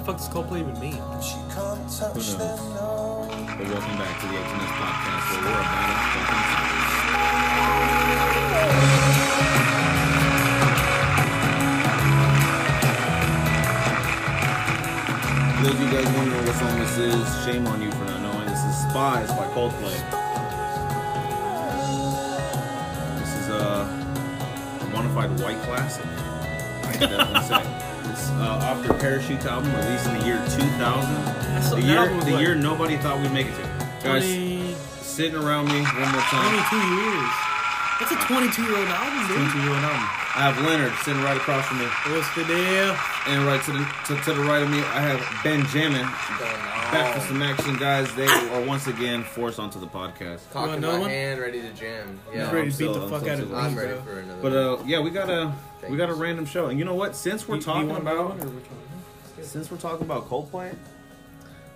the fuck does Coldplay even mean? Who knows? But welcome back to the 18S podcast where we're about to fucking serious. For those of you guys wondering what song this is, shame on you for not knowing. This is Spies by Coldplay. This is a bona fide white classic. I can definitely say. It's uh, off their Parachute album released in the year 2000. That's- The year, the year nobody thought we'd make it to. Guys, 20, sitting around me one more time. 22 years. That's a 22 year old album, dude. 22 year old album. I have Leonard sitting right across from me, What's the deal? and right to the to, to the right of me, I have Benjamin. Back for some action, guys. They are once again forced onto the podcast. Cock You in my one? hand, ready to jam. He's Yeah, ready I'm to beat so- the fuck so out of so- me. I'm ready for another. But uh, yeah, we got a we got a random show, and you know what? Since we're You- you talking want about one or which one? since we're talking about Coldplay,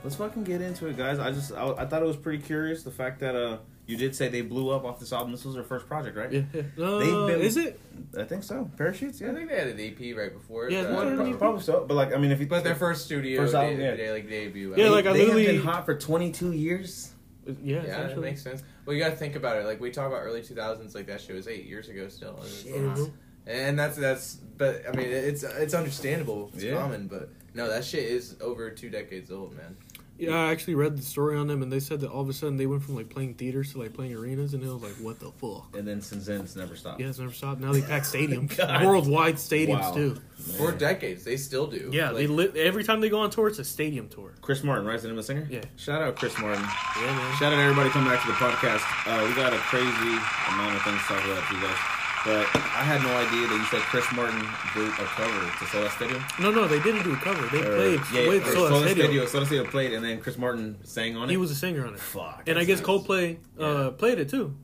let's fucking get into it, guys. I just I, I thought it was pretty curious the fact that uh you did say they blew up off this album. This was their first project, right? Yeah, yeah. Uh, They've been- is it? I think so. Parachutes, Yeah. I think they had an EP right before. Yeah, but- it's one- Probably, probably so, but like I mean, if you But their first studio, First de- album, yeah. de- like debut. Yeah, album. like I they have been hot for 22 years. Yeah, Yeah, that makes sense. Well, you got to think about it. Like we talk about early 2000s, like that shit was eight years ago still, and, it's Yeah, like- bro. and that's that's. But I mean, it's it's understandable. It's Yeah. common, but no, that shit is over two decades old, man. Yeah, I actually read the story on them, and they said that all of a sudden they went from like playing theaters to like playing arenas, and it was like, what the fuck? And then since then, it's never stopped. Yeah, it's never stopped. Now they pack stadiums, worldwide stadiums Wow. too. For decades, they still do. Yeah, they Like, lit every time they go on tour, it's a stadium tour. Chris Martin, right? Is the name of the singer? Yeah. Shout out Chris Martin. Yeah, man. Shout out everybody coming back to the podcast. Uh, we got a crazy amount of things to talk about for you guys. But I had no idea that you said Chris Martin did a cover to Soda Stereo. No, no, they didn't do a cover. They Or- played yeah, with or Soda Soda Stereo. Stereo. Soda Stereo played, and then Chris Martin sang on it. He was a singer on it, fuck. and I guess nuts. Coldplay uh, Yeah. played it too.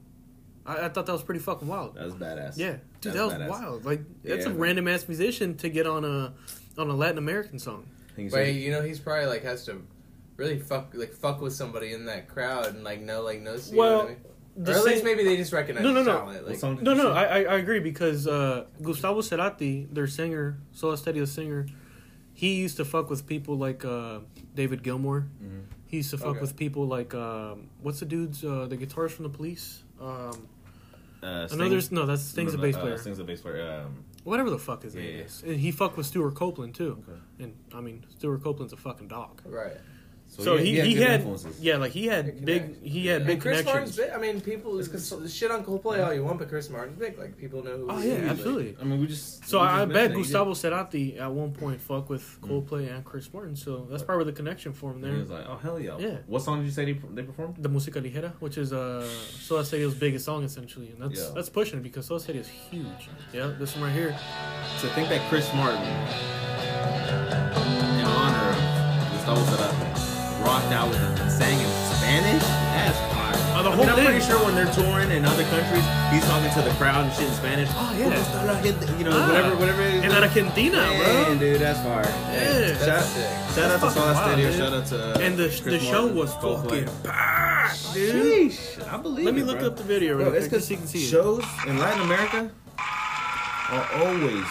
I, I thought that was pretty fucking wild. That was badass. Yeah, dude, That's that was badass. wild. Like that's Yeah, a random ass musician to get on a on a Latin American song. But so. you know, he's probably like has to really fuck like fuck with somebody in that crowd and like know like knows. You know what I mean? The or at least maybe they just recognize No, no, his no. talent. Like, song No, no. I, I I agree because uh, Gustavo Cerati, their singer, Soda Stereo's singer, he used to fuck with people like uh, David Gilmour. Mhm. He used to fuck Okay. with people like um, what's the dude's uh, the guitarist from the Police. Um, Uh, I know there's no that's Sting's no, a no, bass uh, player. Sting's a bass player. Um, Whatever the fuck his Yeah, name yeah. is. And he fucked with Stewart Copeland too. okay. And I mean Stewart Copeland's a fucking dog. right. So, he, he, good had influences. yeah like he had Good big connect. he had And big Chris connections. Martin's big. I mean, people It's 'cause- the shit on Coldplay all you want, but Chris Martin's big. Like people know who. Oh he yeah, is, like- absolutely. I mean, we just. So we I, I bet. Gustavo Cerati at one point fuck with Coldplay and Chris Martin. So that's probably the connection for him He, he there. was like, "Oh hell yeah!" Yeah. What song did you say they, they performed? The Música Ligera, which is uh, Soda Stereo's biggest song essentially, and that's Yeah. that's pushing it because Soda Stereo is huge. Yeah, this one right here. To think that Chris Martin, in honor of Gustavo Cerati, rocked out with him and sang in Spanish, that's fire. Oh, the I whole mean, I'm pretty sure when they're touring in other countries, he's talking to the crowd and shit in Spanish. Oh, yeah. "¿Cómo está la gente?" You know, Ah. whatever, whatever. In Argentina, Man, bro. dude, that's fire. Yeah. Shout, That's sick. shout out to fucking Soda wild, Stereo. dude. Shout out to uh, And the Chris the show Martin, was Coldplay. fucking packed, dude. Sheesh, I believe Let me it, look bro. up the video real Bro, it's because so you can see it. shows in Latin America are always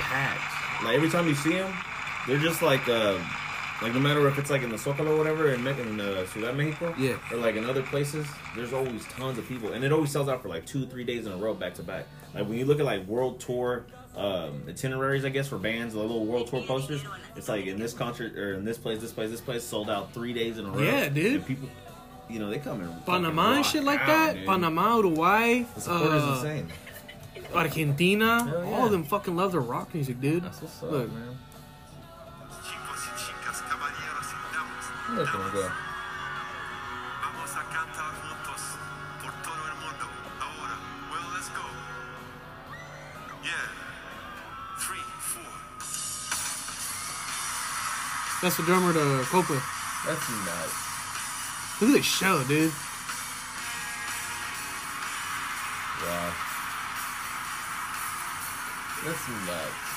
packed. Like every time you see them, they're just like, uh, like no matter if it's like in the Zócalo or whatever in, in uh, Ciudad Mexico, Yeah. or like in other places, there's always tons of people, and it always sells out for like two, three days in a row, back to back. Like when you look at like world tour um, itineraries, I guess for bands, the little world tour posters, it's like in this concert or in this place, this place, this place, sold out three days in a row. Yeah, dude. And people, you know, they come in Panama and shit like out, that. dude. Panama, Uruguay, The support is uh, insane. Argentina. Yeah. All of them fucking love their rock music, dude. That's what's up, Look. man. Three, four. That's the drummer to Coldplay. That's nuts. Look at this show, dude. Wow. That's nuts.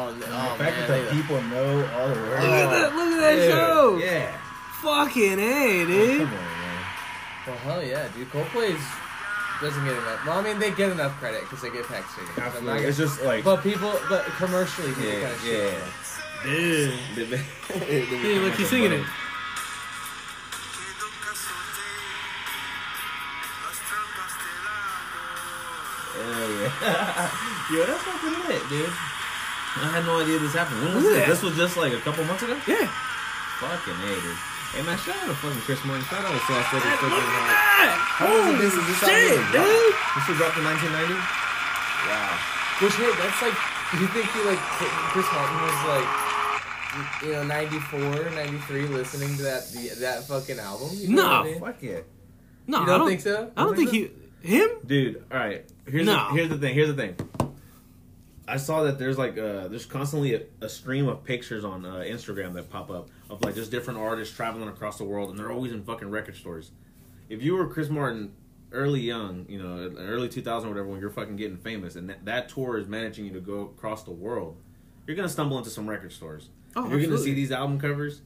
Oh, no, the oh fact man. that they- people know all the words. Look at that! Look at that Yeah, show! Yeah. Fucking a, Oh, dude. come on, man. Well, hell yeah, dude. Coldplay's doesn't get enough. Well, I mean, they get enough credit because they get PAX tickets. I'm Absolutely. gonna- It's just like But people, but commercially, people yeah, kind of yeah. shit. Yeah. They- Hey, look, he's singing it. Que nunca solté las trampas del amor. Hell yeah. Yo, that's fucking lit, dude. I had no idea this happened. When was Yeah. this? This was just like a couple months ago? Yeah. Fucking A, dude. Hey, man, shout out to fucking Chris Martin. Shout out to Sauce City. Look at that! How old is this? Is this shit, dude. This was dropped in 1990? Wow. Which hey, that's like, do you think he like Chris Martin was like, you know, 94, 93, listening to that the, that fucking album? You know No. what I mean? Fuck yeah. No, You don't don't think so? I don't think he him. Dude, all right. Here's No. the, here's the thing. Here's the thing. I saw that there's like uh there's constantly a, a stream of pictures on uh, Instagram that pop up of like just different artists traveling across the world, and they're always in fucking record stores. If you were Chris Martin, early young, you know, early 2000 or whatever, when you're fucking getting famous, and that, that tour is managing you to go across the world, you're gonna stumble into some record stores. Oh, And you're gonna see these album covers.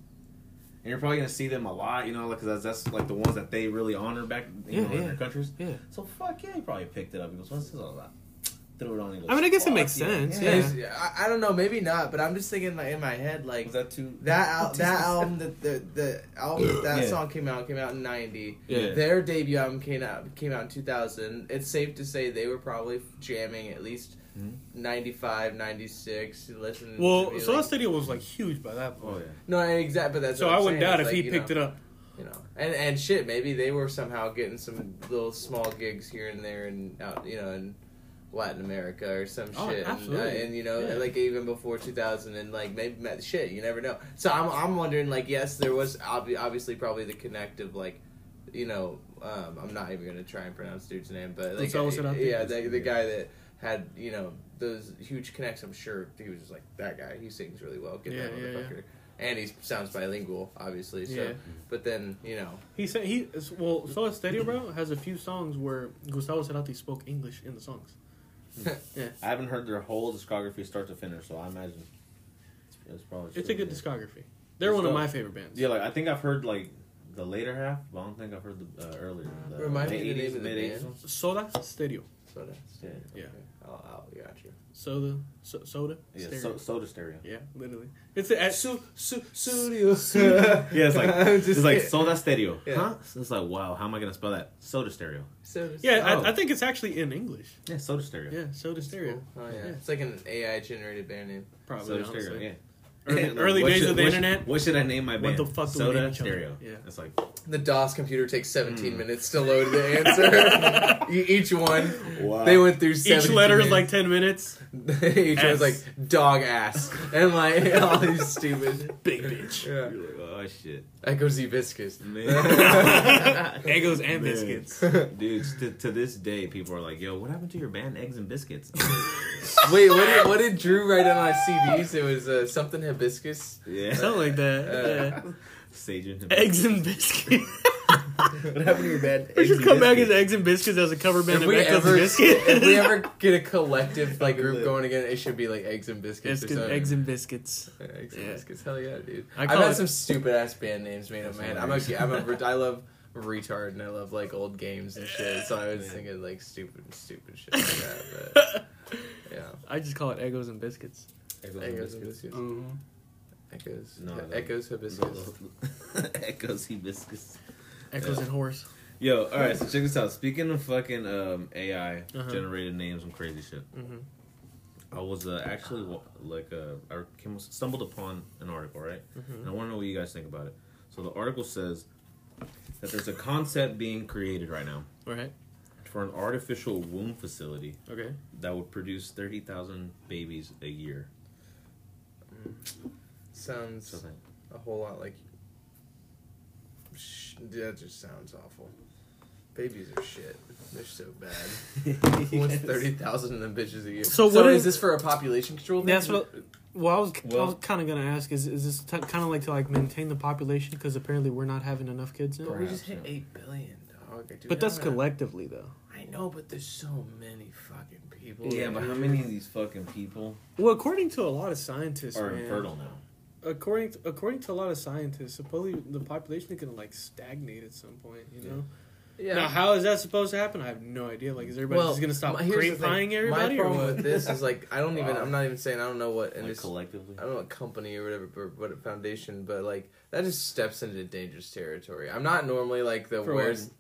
And you're probably gonna see them a lot, you know, like 'cause that's, that's like the ones that they really honor back, you Yeah, know, in yeah. their countries. Yeah. So fuck yeah, he probably picked it up. He goes, "What's this all about?" Threw it on. He goes, I mean, I guess it makes yeah." sense, Yeah. yeah. It's- I, I don't know, maybe not, but I'm just thinking like in my head like Was that too? that al- that album that the the album that, that Yeah. song came out came out in 90. Yeah. Their debut album came out came out in 2000. It's safe to say they were probably jamming at least Mhm. 95, 96 listening Well, to Soda like, Stereo was like huge by that Oh point. yeah. No, exactly, but that's So what I wouldn't doubt It's if like, he picked know, it up. you know, and and shit, maybe they were somehow getting some little small gigs here and there, and out, you know, in Latin America or some Oh, shit, and, uh, and you know, Yeah. like even before 2000, and like maybe met shit, you never know. So I'm I'm wondering, like, yes, there was obvi- obviously probably the connective, like, you know, um, I'm not even gonna try and pronounce dude's name, but like, Cerati? yeah, the, the guy that had you know those huge connects. I'm sure he was just like that guy. He sings really well. Get that Yeah, yeah, yeah. motherfucker. And he sounds bilingual, obviously. So, Yeah. but then you know, He said he well, Soda Stereo, bro, has a few songs where Gustavo Cerati spoke English in the songs. I haven't heard their whole discography start to finish, so I imagine it's, it's probably. It's a good yeah. discography. They're It's one of dope. my favorite bands. Yeah, like I think I've heard like the later half, but I don't think I've heard the uh, earlier. The Remind me the mid- name 80s, of the mid- 80s band. Soda Stereo. soda. Yeah. Yeah. I'll, I'll got you. Soda, so, soda, Yeah, stereo. so, Soda Stereo. yeah, literally. It's a, Su, su, studio. Yeah, it's like I'm it's just like kidding. Soda Stereo. Yeah. Huh? So it's like wow, how am I gonna spell that? Soda Stereo. Soda. yeah. Oh. I, I think it's actually in English. Yeah, Soda Stereo. Yeah, Soda Stereo. Oh yeah. Yeah. it's like an AI generated band name. Probably. Soda honestly. Stereo. Yeah. Early, early days should- of the what should- internet. What should I name my What band? the fuck do we Soda name each other? Stereo. Yeah. It's like The DOS computer takes 17 Hmm. minutes to load the answer. Each one, wow. they went through Each 17 letter is like ten minutes. Each S. one's like dog ass and like all these stupid. Big bitch. Yeah. You're like, oh shit, Echo Z Viscous. man. Egos and Man. biscuits. Dude, to, to this day, people are like, "Yo, what happened to your band, Eggs and Biscuits?" Wait, what did, what did Drew write on my CDs? It was uh, something hibiscus. yeah, Something like that. Uh, yeah. Sage and Eggs and biscuits. What happened to your band? We Eggs should and come back as Eggs and Biscuits as a cover band If of we, Echoes ever, and Biscuits. if we ever get a collective like group going again, it should be like eggs and biscuits. It's or something. Eggs and Biscuits. Yeah, eggs and Yeah. biscuits. Hell yeah, dude! I I've call had some stupid ass band names made up, man. I'm a, hilarious. I'm a, re- I love retard and I love like old games and shit. So I was Yeah. thinking like stupid, stupid shit like that. But yeah, I just call it Egos and Biscuits. Eggs and echoes and Biscuits. biscuits. Mm-hmm. Echoes. No, Yeah, no. echoes hibiscus. Echoes hibiscus. Echoes Yeah. and Horse. Yo, all right. So check this out. Speaking of fucking um, AI Uh-huh. generated names and crazy shit, hmm I was uh, actually like uh, I came, stumbled upon an article, right? Mm-hmm. And I want to know what you guys think about it. So the article says that there's a concept being created right now All right. for an artificial womb facility Okay. that would produce thirty thousand babies a year. Sounds So like, a whole lot like. Sh- that just sounds awful. Babies are shit. They're so bad. Who wants thirty thousand of them bitches a year? So So, what is is- this for a population control? thing? That's what. Well, I was, I Well- was kind of gonna ask: Is is this t- kind of like to like maintain the population? Because apparently we're not having enough kids. In. But we just hit yeah. eight billion, dog. Dude, But that's how many- collectively, though. I know, but there's so many fucking people. yeah, but how many of these fucking people Well, according to a lot of scientists, are man, infertile now? According to, according to a lot of scientists, supposedly the population is gonna like stagnate at some point. You know, Yeah. Now, how is that supposed to happen? I have no idea. Like, is everybody just gonna stop my- here's the creep everybody? My or problem what? with this is like I don't even. Wow. I'm not even saying I don't know what and Like collectively. I don't know what company or whatever, or what foundation, but like that just steps into dangerous territory. I'm not normally like the For worst.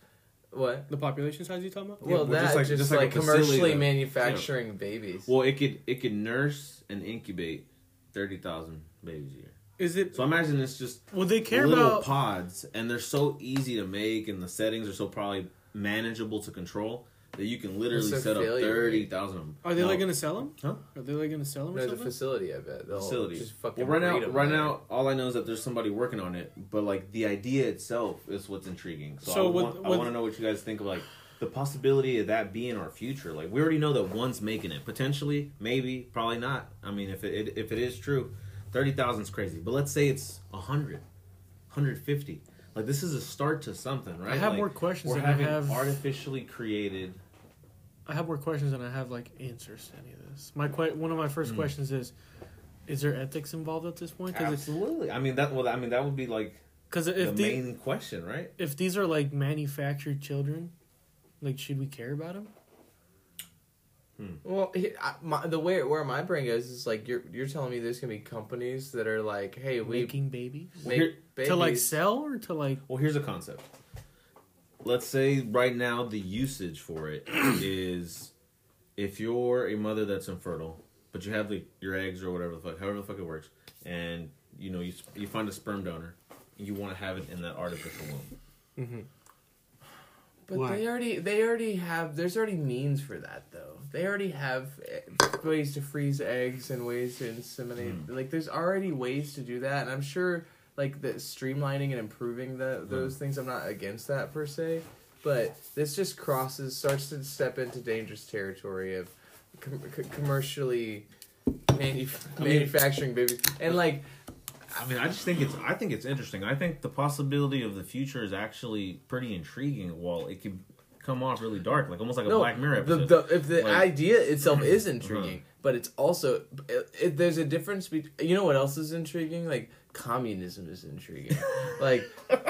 What? the population size you talking about? Well, well, that just just like- like, just like a commercially facility that- manufacturing babies. Well, it could it could nurse and incubate thirty thousand babies a year. Is it? So I imagine it's just Will they care little about? pods, and they're so easy to make, and the settings are so probably manageable to control that you can literally set up failure rate? thirty thousand of them. Are they No. like gonna sell them? Huh? Are they like gonna sell them or There's a facility, I bet. They'll facilities? Just fucking well, right now, breed 'em right there. now, all I know is that there's somebody working on it, but like the idea itself is what's intriguing. So, So I, with- want, I want to know what you guys think of like the possibility of that being our future. Like we already know that one's making it, potentially, maybe, probably not. I mean, if it, if it is true, thirty thousand is crazy. But let's say it's 100, 150. Like this is a start to something, right? I have Like, more questions We're than I have- artificially created. I have more questions than I have like answers to any of this. My que- one of my first Hmm. questions is: Is there ethics involved at this point? Because Absolutely. I mean that. Well, I mean that would be like if the the, main question, right? if these are like manufactured children, like should we care about them? Well, he- I, my, the way where my brain goes is like you're you're telling me there's gonna be companies that are like, hey, we Making babies make Here- babies. to like sell or to like Well, here's a concept. Let's say right now the usage for it is if you're a mother that's infertile, but you have the, your eggs or whatever the fuck, however the fuck it works, and you know you you find a sperm donor, you want to have it in that artificial womb. Mm-hmm. But Why? they already they already have there's already means for that though. They already have eh, ways to freeze eggs and ways to inseminate. Hmm. Like there's already ways to do that, and I'm sure like the streamlining and improving the those things. I'm not against that per se, but this just crosses starts to step into dangerous territory of com- c- commercially manu- I mean- manufacturing babies and like I mean, I just think it's I think it's interesting. I think the possibility of the future is actually pretty intriguing. While it could come off really dark, like almost like a Black Mirror the, episode. the, if the Like- Uh-huh. idea itself is intriguing, but it's also it, it- there's a difference between you know what else is intriguing? Like communism is intriguing, like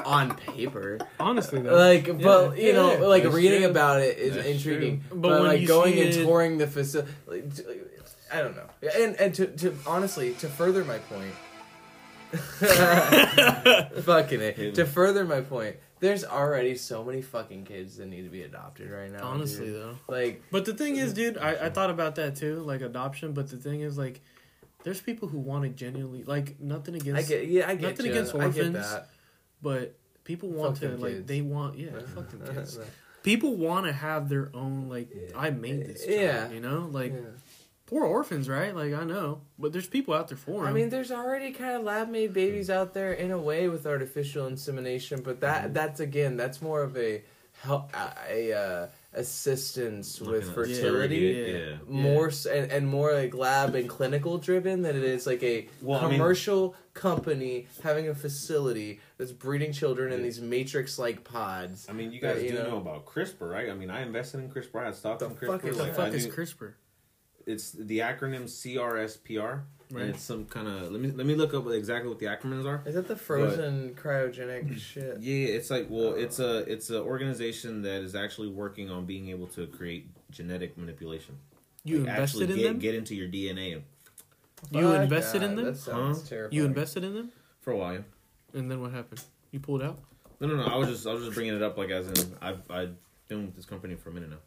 on paper. honestly though. Like, but Yeah, you know, yeah, like that's reading true. about it is That's intriguing. true. But, But when like going and it- touring the facility, like, t- I don't know. And and to, to honestly to further my point, fucking it. To further my point, there's already so many fucking kids that need to be adopted right now. honestly dude. though. like But the thing is, mm-hmm. dude, I, I mm-hmm. thought about that too, like adoption. But the thing is, like, there's people who want to genuinely, like, nothing against, I get, yeah, I get nothing you. against I get orphans. that. but people want Fuck to, like, kids. they want, yeah, fuck them kids. People want to have their own, like, I made this, child, Yeah. you know, like Yeah. Poor orphans, right? Like, I know, but there's people out there for them. I mean, there's already kind of lab made babies out there in a way with artificial insemination, but that Mm-hmm. that's again that's more of a help a, a uh, assistance with Looking at fertility. Yeah. yeah. More s and, and more like lab and clinical driven than it is like a Well, I mean- commercial company having a facility that's breeding children in these matrix like pods. I mean, you that, guys you do know- know about CRISPR, right? I mean, I invested in CRISPR. I had stock The in fuck CRISPR. is what like, the I fuck is knew- CRISPR? It's the acronym CRISPR, Right. and it's some kind of let me let me look up exactly what the acronyms are. Is that the frozen cryogenic shit? Yeah, it's like well, it's a oh. it's an organization that is actually working on being able to create genetic manipulation. You Like, invested in get, them? get into your DNA and- you Fuck invested that. in them? That sounds Huh? terrifying. You invested in them? for a while. And then what happened? You pulled out? No, no, no. I was just I was just bringing it up like as in I've I've been with this company for a minute now.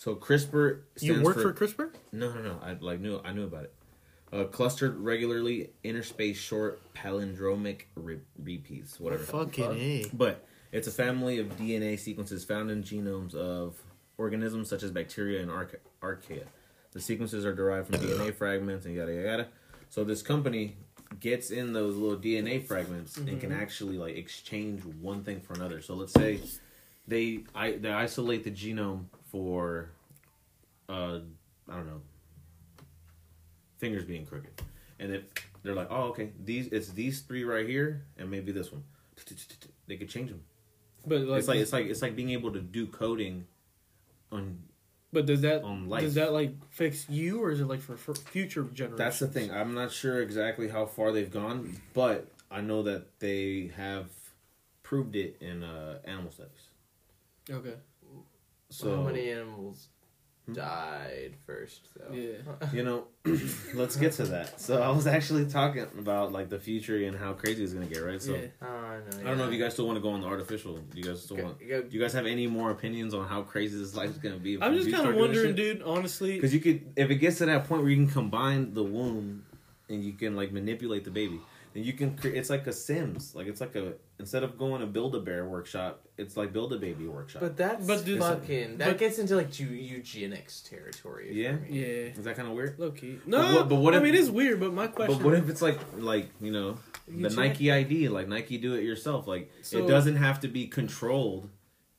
So CRISPR stands You work for, CRISPR? No, no, no. I like knew I knew about it. Uh, clustered regularly interspaced short palindromic re- repeats, whatever. Fucking? A. But it's a family of DNA sequences found in genomes of organisms such as bacteria and archa- archaea. The sequences are derived from DNA fragments and yada yada yada. So this company gets in those little DNA fragments and can actually like exchange one thing for another. So let's say they I they isolate the genome for uh I don't know fingers being crooked. And if they're like, oh okay, these it's these three right here and maybe this one. They could change them. But like, it's like it's like it's like being able to do coding on but does that on life. does that like fix you or is it like for, for future generations? That's the thing. I'm not sure exactly how far they've gone, but I know that they have proved it in uh, animal studies. Okay. So how many animals Hmm? died first? Though? Yeah. you know, let's get to that. So I was actually talking about like the future and how crazy it's gonna get, right? So yeah. Oh, I know. I don't know if you guys still want to go on the artificial. Do you guys still want? Go, Do you guys have any more opinions on how crazy this life is gonna be? I'm just kind of wondering, dude. Honestly, Because you could, if it gets to that point where you can combine the womb and you can like manipulate the baby, then you can. Cre- it's like a Sims. Like it's like a instead of going to build a bear workshop, it's like build a baby workshop. But that's But dude- fucking. That but- gets into like eugenics territory. Yeah? For me. yeah, is that kind of weird? low key. But No, what- but what I if- mean it's weird, but my question. But what if it's like like you know the check- Nike ID, like Nike do it yourself. Like So- it doesn't have to be controlled.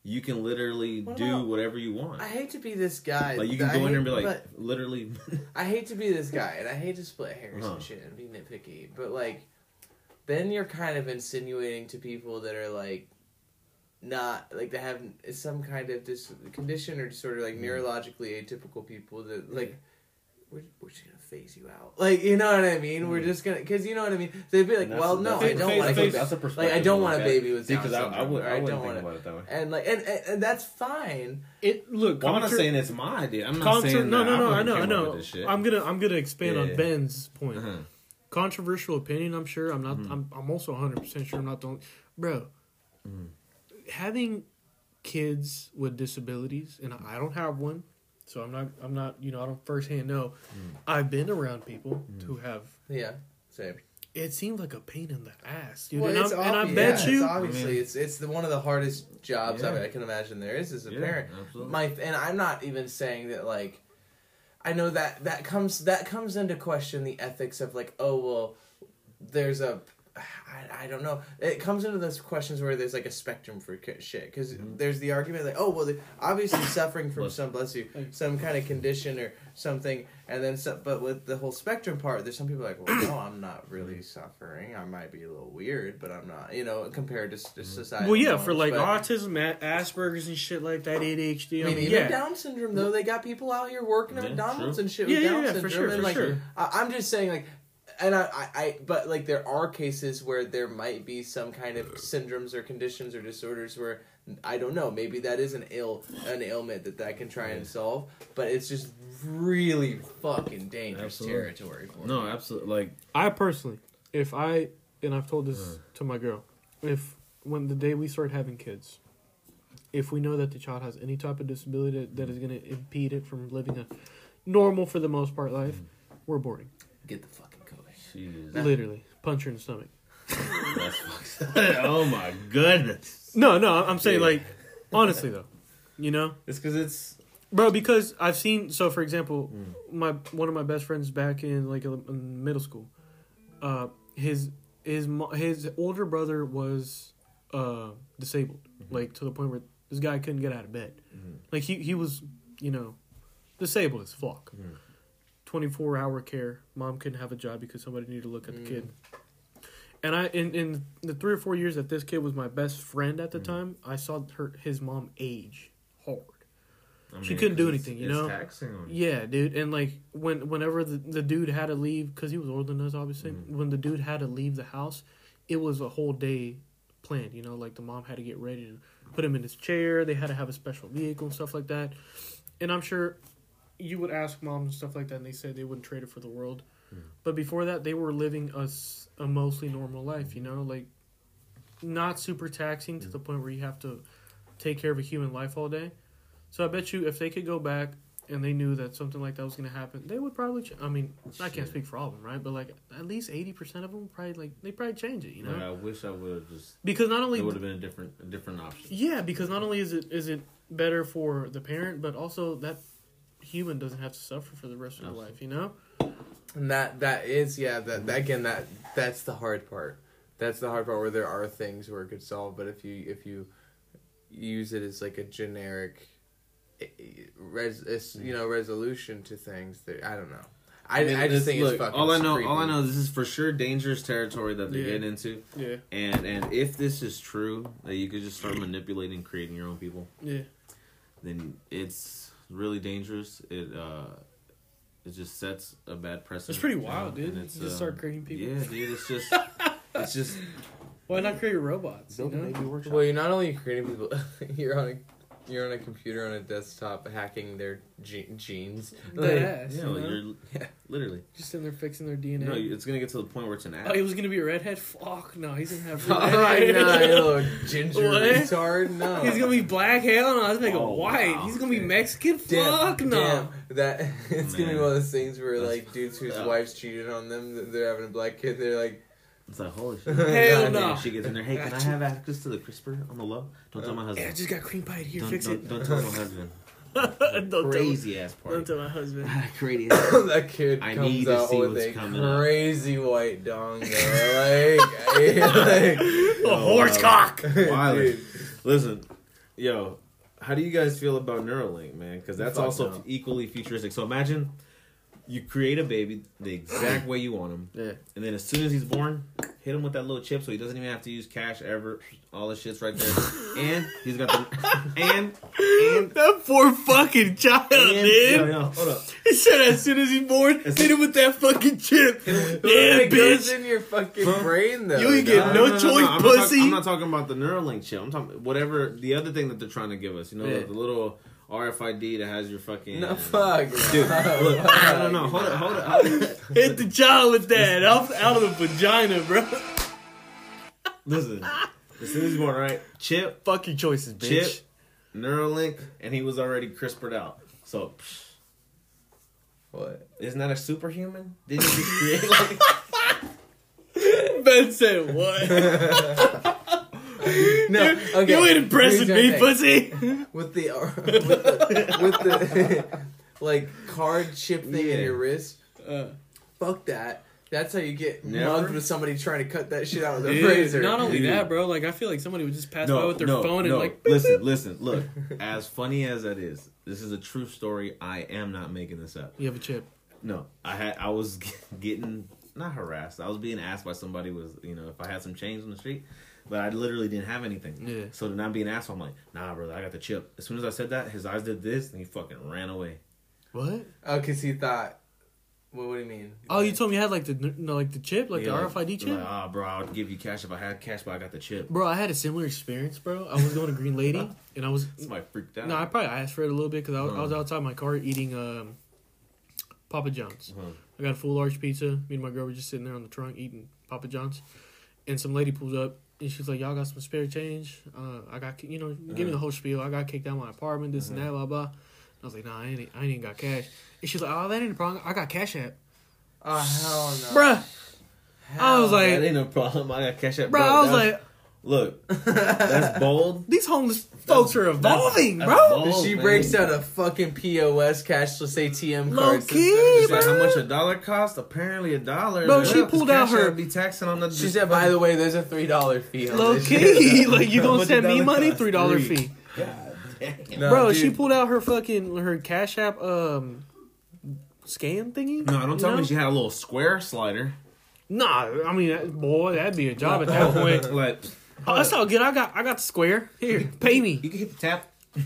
You can literally What do about- whatever you want. I hate to be this guy. like you can I go in hate- there and be like, literally. I hate to be this guy, and I hate to split hairs Uh-huh. and shit and be nitpicky, but like, then you're kind of insinuating to people that are like, not like they have some kind of dis- condition or disorder, like Mhm. neurologically atypical people that like. We're, we're just gonna phase you out, like you know what I mean. We're Mhm. just gonna, cause you know what I mean. They'd be like, "Well, no, I don't phase- want to phase- go That's a perspective. Like I don't want a baby with See, Down 'cause I, I syndrome, would, I I wouldn't don't think wanna- about it that way. And like, and, and, and that's fine. it look. Well, I'm not saying it's my idea. I'm not contra- saying no, no, no. I wouldn't know, I come up know. with this shit. I'm gonna, I'm gonna expand Yeah. on Ben's point. Uh-huh. Controversial opinion. I'm sure. I'm not. Mhm. I'm. I'm also 100 percent sure. I'm not the only. Bro, Mhm. having kids with disabilities, and I don't have one, so I'm not. I'm not. You know, I don't firsthand know. Mm. I've been around people Mm. who have. Yeah, same. It seems like a pain in the ass, dude. Well, and, it's I'm, and I bet yeah, you. it's obviously I mean- it's it's the, one of the hardest jobs I, Yeah. I can imagine there is as a Yeah, parent. absolutely. My and I'm not even saying that like I know that that comes that comes into question the ethics of like oh well there's a I, I don't know it comes into those questions where there's like a spectrum for ki- shit because Mhm. there's the argument like oh well they're obviously suffering from Bless some bless you Thanks. some kind of condition or something and then some, but with the whole spectrum part there's some people like well no I'm not really suffering I might be a little weird but I'm not you know compared to, to society well, yeah, for like but, autism, a- Asperger's, and shit like that, ADHD. I mean, even yeah. Down syndrome though, they got people out here working at Yeah, McDonald's true. and shit Yeah, with yeah, Down yeah, syndrome. for sure, and for like, sure. I, I'm just saying, like, and I, I, I, but like, there are cases where there might be some kind of syndromes or conditions or disorders where I don't know, maybe that is an ill, an ailment that that can try and solve, but it's just really fucking dangerous Absolutely. territory for No, me. absolutely. Like I personally, if I and I've told this Uh. to my girl, if when the day we start having kids, if we know that the child has any type of disability that, that is going to impede it from living a normal for the most part life, we're aborting. Get the fucking Literally, punch her in the stomach. oh my goodness. No, no, I'm saying like honestly though, you know, it's because it's bro because I've seen so for example, mm. my one of my best friends back in like in middle school, uh, his his his older brother was uh disabled mm-hmm. like to the point where this guy couldn't get out of bed, mm-hmm. like he he was you know disabled as fuck. Mm. 24 hour care. Mom couldn't have a job because somebody needed to look at the kid. And I in, in the three or four years that this kid was my best friend at the mm. time, I saw her his mom age hard. I mean, she couldn't do anything, you know. Yeah, dude, and like when whenever the, the dude had to leave because he was older than us, obviously. Mm. When the dude had to leave the house, it was a whole day planned. You know, like the mom had to get ready to put him in his chair. They had to have a special vehicle and stuff like that. And I'm sure you would ask moms and stuff like that, and they said they wouldn't trade it for the world. Mhm. But before that, they were living a mostly normal life. You know, like not super taxing to the point where you have to take care of a human life all day. So I bet you if they could go back and they knew that something like that was going to happen, they would probably. Ch- I mean, I can't speak for all of them, right? But like at least eighty percent of them probably like they probably change it, you know? Like, I wish I would have just. Because not only It would have been a different, a different option. yeah, because not only is it is it better for the parent, but also that human doesn't have to suffer for the rest of their life, you know? And that that is yeah that, that again that that's the hard part. That's the hard part where there are things where it could solve, but if you if you use it as like a generic, eh, eh, res you know resolution to things that I don't know. I, I, mean, just think look, it's fucking. all I know. creepy. All I know. This is for sure dangerous territory that they're Yeah. getting into. Yeah, And and if this is true, that you could just start manipulating, creating your own people, yeah. then it's really dangerous. It uh, it just sets a bad precedent. It's pretty wild, And dude. it's, just uh, start creating people. Yeah, dude. It's just, it's just Why not create robots? You know? Well, you're not only creating people, you're on, a, you're on a computer on a desktop hacking their ge- genes. Dead Like, ass, Yeah, you know? you're yeah, literally. Just in there fixing their DNA. No, it's gonna get to the point where it's an app. oh, he was gonna be a redhead. Fuck no, he's gonna have. Oh, red nah, hair. you little ginger What? retard. No, He's gonna be black. Hell no, I was making Oh, white. wow. He's gonna be oh, Mexican. Damn, Fuck no. damn, that it's gonna be one of those things where That's like dudes whose fucked up. wives cheated on them, they're having a black kid. They're like, It's like holy shit. Hell Goddamn, no. She gets in there. Hey, can I have access to the CRISPR on the low? Don't tell my husband. Yeah, I just got cream pie here. Don't, Fix don't, it. don't tell my husband. don't tell, Crazy ass part. don't tell my husband. Crazy. that kid I comes need to out see with a coming up. crazy white dong. Like, like, A oh, horse cock. Wilder. Dude. Listen, yo, how do you guys feel about Neuralink, man? Because that's also no. equally futuristic. So imagine you create a baby the exact way you want him, Yeah. and then as soon as he's born, hit him with that little chip so he doesn't even have to use cash ever. All the shit's right there, and he's got the and and. That poor fucking child, and yo, dude. yo, hold up. He said as soon as he's born, As hit him with that fucking chip. Yeah, it goes bitch. in your fucking Huh? brain though. You ain't get dog. no choice, I'm not, talk- pussy. I'm not talking about the Neuralink chip. I'm talking whatever the other thing that they're trying to give us. You know, Yeah. the little RFID that has your fucking. No fuck, Dude, look, I don't know. Hold it, hold it. Hold it. Hit the child with that out, out of the vagina, bro. Listen, as soon as he's born, right? Chip, Fuck your choices, bitch. chip, Neuralink, and he was already CRISPRed out. So, psh, What? isn't that a superhuman? Didn't he just create like? Ben said what? No, okay. You ain't impressing me, thing. pussy. with the with the, with the like card chip thing Yeah. in your wrist. Uh, Fuck that. That's how you get Never? mugged with somebody trying to cut that shit out with a dude, razor. not only Dude. that, bro. Like I feel like somebody would just pass by with their phone and like. listen, listen, look. As funny as that is, this is a true story. I am not making this up. You have a chip. No, I had I was getting not harassed. I was being asked by somebody was you know if I had some change on the street, but I literally didn't have anything. Yeah. So to not be an asked. I'm like, nah, brother, I got the chip. As soon as I said that, his eyes did this, and he fucking ran away. What? Oh, because he thought. What, what do you mean? Oh, you told me you had like the no, like the chip, like Yeah, the RFID chip. Like, ah, bro, I'll give you cash if I had cash, but I got the chip. Bro, I had a similar experience, bro. I was going to Green Lady, and I was my freaked out. no, I probably asked for it a little bit because I, was- I was Uh. outside my car eating um, Papa John's. Uh-huh. I got a full large pizza. Me and my girl were just sitting there on the trunk eating Papa John's, and some lady pulls up and she's like, "Y'all got some spare change? Uh, I got you know, give me Uh-huh. the whole spiel. I got kicked out of my apartment, this and that, blah blah." I was like, "Nah, I ain't, I ain't even got cash." And she's like, "Oh, that ain't a problem. I got Cash App, Oh hell no, bruh." I was like- that ain't no problem. I got Cash App, Bro, I was like, look, that's bold. these homeless folks are evolving, that's bro. bold. she man. breaks out a fucking POS cashless ATM Low card. key, She system. how much a dollar cost? Apparently a dollar. Bro, Well, she 'cause pulled out her- be taxing on the. She said, by the way, there's a three dollar fee. on Low this key, like you How gonna much send a me dollar money? cost? Three dollar Three. fee, No, bro. She dude. pulled out her fucking her Cash App um scan thingy. No, don't you tell know? me she had a little square slider. Nah, I mean, that, boy, that'd be a job at that point. like, Oh, that's all good. I got, I got the square. Here, pay me. you can hit the tap.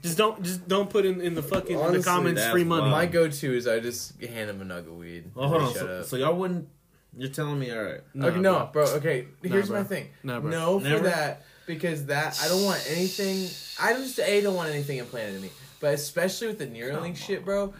Just don't, just don't put in in the fucking in the comments that's free money. wild. My go-to is I just hand him a nug of weed. Oh, hold on. Shut So, up. so y'all wouldn't? You're telling me, all right? Nah, okay, no, bro. Okay, here's bro. my thing. Nah, bro. No, for Never? that because that I don't want anything. I just a don't want anything implanted in me. But especially with the Neuralink shit, bro.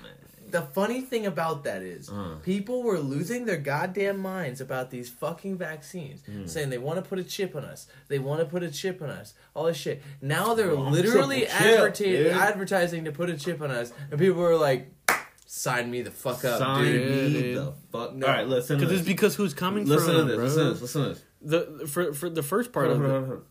The funny thing about that is, Uh. people were losing their goddamn minds about these fucking vaccines, Hmm. saying they want to put a chip on us. They want to put a chip on us. All this shit. Now they're Oh, literally triple chip, advertising to put a chip on us, and people were like, "Sign me the fuck up, Sign dude." Yeah, me dude. the fuck. No. All right, listen to Because it's because who's coming Listen from, to this. bro. Listen to this. Listen to this. The for for the first part Hold of on, it. hold on, hold on.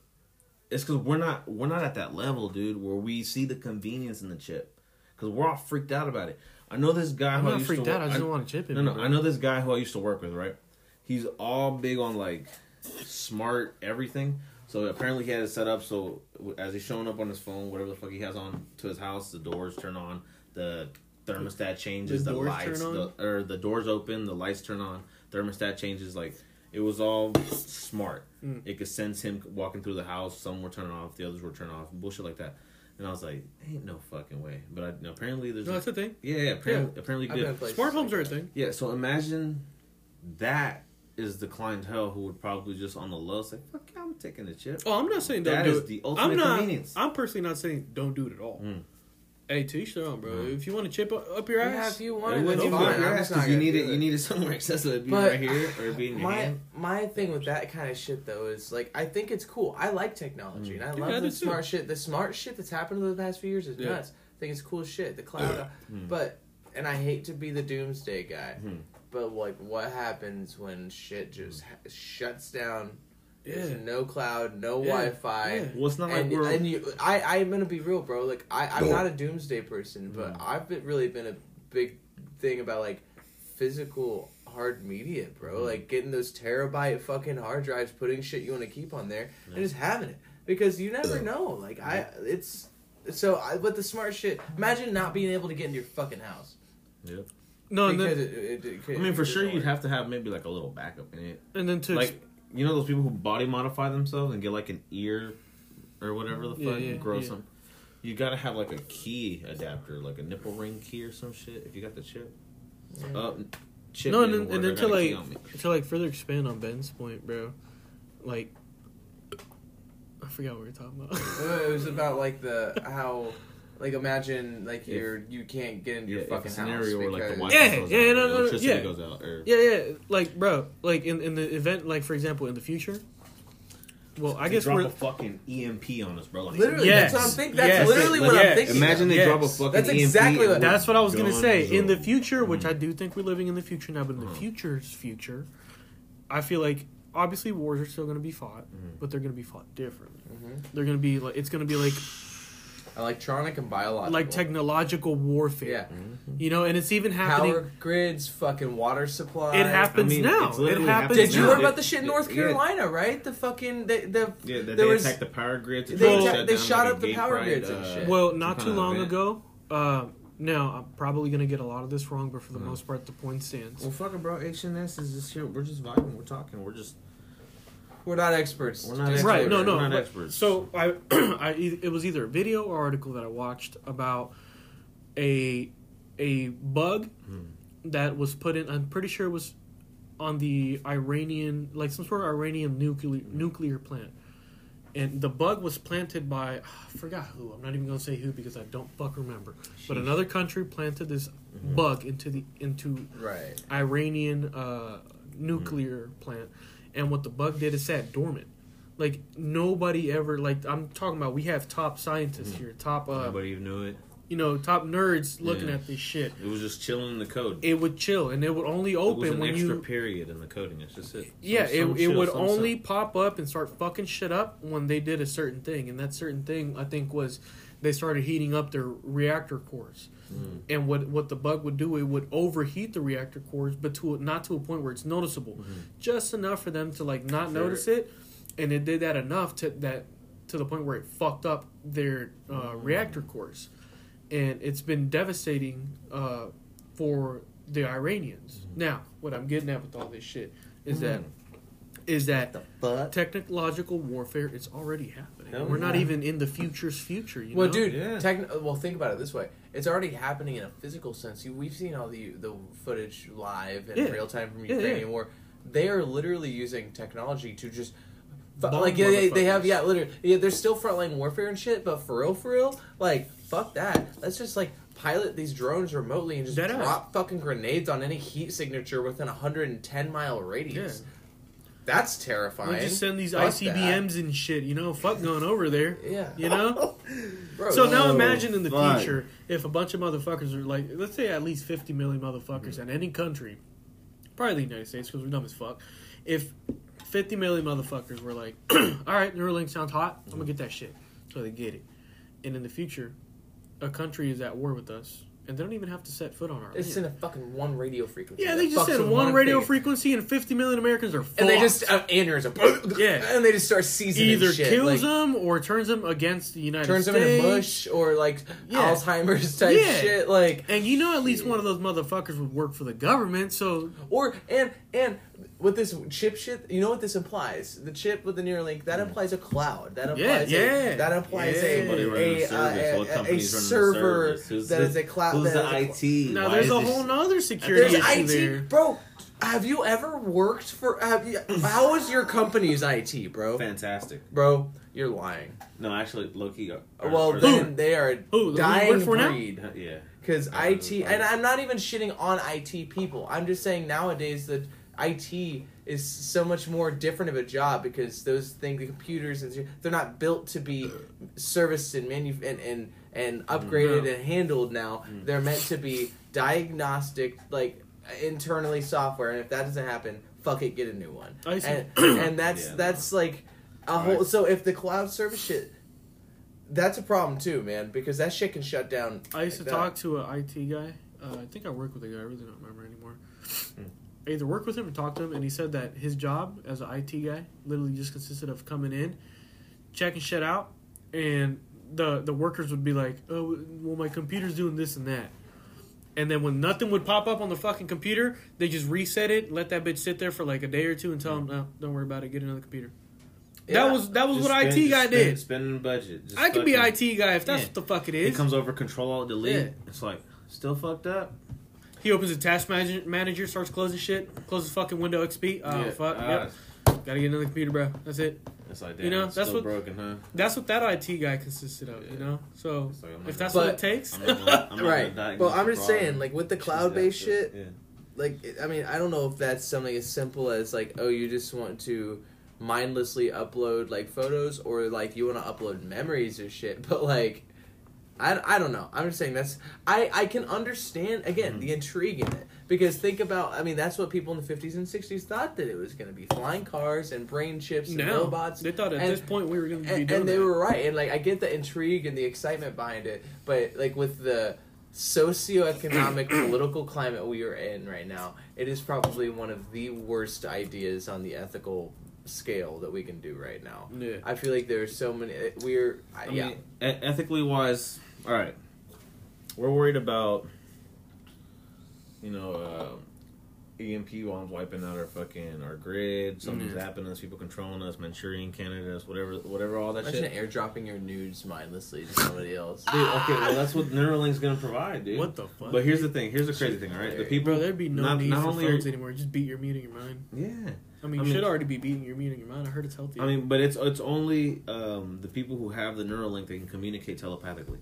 It's because we're not we're not at that level, dude, where we see the convenience in the chip. Because we're all freaked out about it. I know this guy I'm who I not used freaked to out. I just don't want to chip it. No, no, I know this guy who I used to work with, right? He's all big on like smart everything. So apparently he had it set up so as he's showing up on his phone, whatever the fuck he has on to his house, the doors turn on, the thermostat changes, The the, lights, the, or the doors open, the lights turn on, thermostat changes. Like it was all smart. Mm. It could sense him walking through the house. Some were turning off, the others were turning off, bullshit like that. And I was like, ain't no fucking way. But I, apparently there's No, that's the thing. yeah, yeah, apparently, apparently good. in Smart homes are a thing. Yeah, so imagine that is the clientele who would probably just on the low say, "Fuck, yeah, I'm taking the chip." Oh, I'm not saying don't That do is it. the ultimate I'm not. convenience. I'm personally not saying don't do it at all. Mm. Hey, to each their own, bro. Mm. If you want to chip up up your Yeah, ass, if you want it, wouldn't that's even fine. your ass just not because you need do it. You need it somewhere accessible. It'd be But right here or it'd be in your my hand. my thing with that kind of shit though is like I think it's cool. I like technology and I Yeah, love do the too. smart shit. The smart shit that's happened over the past few years is Yeah. nuts. I think it's cool shit. The cloud, but and I hate to be the doomsday guy, Mhm. but like what happens when shit just ha- shuts down? There's Yeah. no cloud, no Yeah. Wi-Fi. Yeah. Well, it's not like and, we're. and you, I, I'm gonna be real, bro. Like, I, I'm not a doomsday person, but Mm. I've been really been a big thing about like physical hard media, bro. Mm. Like getting those terabyte fucking hard drives, putting shit you want to keep on there, and just having it because you never know. Like, I, it's so I, with the smart shit. Imagine not being able to get into your fucking house Yep. no, and then, it, it, it could- I mean, for sure, you'd have to have maybe like a little backup in it. and then to Like, you know, those people who body modify themselves and get like an ear or whatever the fuck, Yeah, and grow yeah. some. You gotta have like a key adapter, like a nipple ring key or some shit. If you got the chip, uh, chip. no, and then, and then to like key on me. to like further expand on Ben's point, bro. Like, I forgot what we were talking about. Uh, It was about like the how. Like imagine like you're you can't get into Yeah, your if a fucking scenario house where like the because- Wi-Fi Yeah, goes yeah, out, no, or no, no, electricity yeah. goes out, or Yeah, yeah. Like, bro, like in in the event, like for example, in the future. Well, I They guess drop we're a fucking EMP on us, bro. Like, Literally, Yes. that's what I'm thinking. That's Yes. literally what Yes. I'm thinking. Imagine they Yes. drop a fucking That's EMP. exactly and That's what I was gonna guns say. In the or- future, which Mhm. I do think we're living in the future now, but in the Uh-huh. future's future, I feel like obviously wars are still gonna be fought, Mhm. but they're gonna be fought differently. Mhm. They're gonna be like it's gonna be like Electronic and biological. like technological warfare. Yeah. You know, and it's even happening. Power grids, fucking water supply. it happens I mean, now. it's It literally happens. Did you now. hear about the shit in Yeah, North yeah. Carolina, right? The fucking the, the Yeah, that There they was- attacked the power grids. They try atta- they down, shot like, up the power pride, grids and uh, shit. Well, not too long ago. Uh, now I'm probably gonna get a lot of this wrong, but for the Mhm. most part, the point stands. Well, fucking bro, HNS is just shit. We're just vibing. We're talking. We're just we're not experts. We're not Just right? No, no. We're not but- experts. So I, I, it was either a video or article that I watched about a a bug Hmm. that was put in. I'm pretty sure it was on the Iranian, like some sort of Iranian nuclear nuclear plant. And the bug was planted by I forgot who. I'm not even gonna say who because I don't fuck remember. But another country planted this Mhm. bug into the into Right. Iranian uh, nuclear plant, and what the bug did is sat dormant. Like nobody ever like I'm talking about. We have top scientists Mhm. here, top uh, nobody even knew it. you know, top nerds looking Yeah. at this shit. It was just chilling in the code. It would chill, and it would only open an when extra you. period in the coding. It's just it. Yeah, Some- it, some it would some only stuff. pop up and start fucking shit up when they did a certain thing, and that certain thing I think was they started heating up their reactor cores. Mm. And what what the bug would do, it would overheat the reactor cores, but to not to a point where it's noticeable, Mhm. just enough for them to like not notice it, and it did that enough to that to the point where it fucked up their uh, Mm. reactor cores, and it's been devastating uh, for the Iranians. Mhm. Now, what I'm getting at with all this shit is that is that But technological warfare is already happening. Hell We're not even in the future's future. You Well, know? dude, Yeah. techn- well, think about it this way: it's already happening in a physical sense. You, we've seen all the the footage live and Yeah. real time from Yeah, Ukrainian yeah. war. They are literally using technology to just. fu- Bomb like yeah, they, they have yeah literally yeah there's still frontline warfare and shit but for real for real like fuck that let's just like pilot these drones remotely and just Dead ass. drop fucking grenades on any heat signature within a 110 mile radius Yeah. That's terrifying We just send these Fuck ICBMs and shit. You know, fuck going over there. yeah You know. Bro, So now imagine in the fuck. future if a bunch of motherfuckers are like, let's say at least 50 million motherfuckers Mm-hmm. in any country, probably the United States because we're dumb as fuck. If 50 million motherfuckers were like, all right, Neuralink sounds hot, I'm gonna get that shit. So they get it. And in the future, a country is at war with us and they don't even have to set foot on our it's land. in a fucking one radio frequency Yeah, they just said with one radio thing. frequency and 50 million Americans are fucked. and they just uh, aneurysm. Yeah. and they just start seizing. either shit. kills like, them or turns them against the United turns them States. into mush or like Yeah. Alzheimer's type Yeah. shit. Like And you know, at least one of those motherfuckers would work for the government. So or and and with this chip shit, you know what this implies? The chip with the Neuralink that hmm. implies a cloud. That implies yeah. a, that implies Yeah. a Somebody a, the service. What a, a, company's running the server service? Who's that the- is a cloud. Who's the is a cl- IT? now Why there's is a this- whole nother security There's issue IT, there. bro. Have you ever worked for? Have you? How is your company's IT, bro? Fantastic. Bro, you're lying. No, actually, Loki. Are, are, Well, are then they are Who, the one you dying work for now? breed. they- yeah. Because Yeah, IT, and I'm not even shitting on IT people. I'm just saying nowadays that IT is so much more different of a job because those things, the computers, and they're not built to be serviced and manu- and and, and upgraded No. and handled now. Mm. They're meant to be diagnostic, like internally software. And if that doesn't happen, fuck it, get a new one. I see. And, and that's Yeah, no. that's like a whole. Right. So if the cloud service shit. That's a problem too, man, because that shit can shut down. I used to that. talk to an IT guy. Uh, I think I work with a guy. I really don't remember anymore. I either work with him or talk to him, and he said that his job as an IT guy literally just consisted of coming in, checking shit out, and the the workers would be like, "Oh, well, my computer's doing this and that." And then when nothing would pop up on the fucking computer, they just reset it, let that bitch sit there for like a day or two, and tell him, "No, don't worry about it. Get another computer." Yeah. That was that was what spend- IT guy spend- did. Spending budget. Just I could be IT guy if that's Yeah. what the fuck it is. it comes over Control Alt Delete. Yeah. It's like still fucked up. He opens a task manager, manager starts closing shit, closes fucking Window XP. Oh Yeah. fuck, Ah, yep. Gotta get another computer, bro. That's it. That's like You damn, know, it's that's what- broken, huh? That's what that IT guy consisted of. You know, so like, I'm if that's gonna- what it takes, I'm gonna- I'm right. diagnose But I'm just saying, like with the cloud-based shit, Yeah. like I mean, I don't know if that's something as simple as like, oh, you just want to mindlessly upload like photos, or like you want to upload memories or shit. But like, I, I don't know. I'm just saying that's I I can understand again Mhm. the intrigue in it. Because think about I mean that's what people in the 50s and 60s thought that it was going to be flying cars and brain chips and no, robots. They thought at and- this point we were gonna be and, doing and they were right. And like i get the intrigue and the excitement behind it but like with the socioeconomic political climate we are in right now it is probably one of the worst ideas on the ethical scale that we can do right now. Yeah. i feel like there's so many we're I, yeah. mean, ethically wise, all right. We're worried about, you know, uh, EMP bombs wiping out our fucking our grid. Something's Yeah. happening. to us, People controlling us. Manchurian candidates. Whatever. Whatever. All that shit. imagine shit. airdropping your nudes mindlessly to somebody else Dude, okay, well that's what Neuralink's gonna provide, dude. What the fuck? But here's the thing. Here's the crazy thing. All right, the people. Bro, there'd be no not, need not for only phones are, anymore. Just beat your meat in your mind. yeah. I mean, I you mean- should already be beating your meat in your mind. I heard it's healthy. I mean, but it's it's only um, the people who have the Neuralink that can communicate telepathically.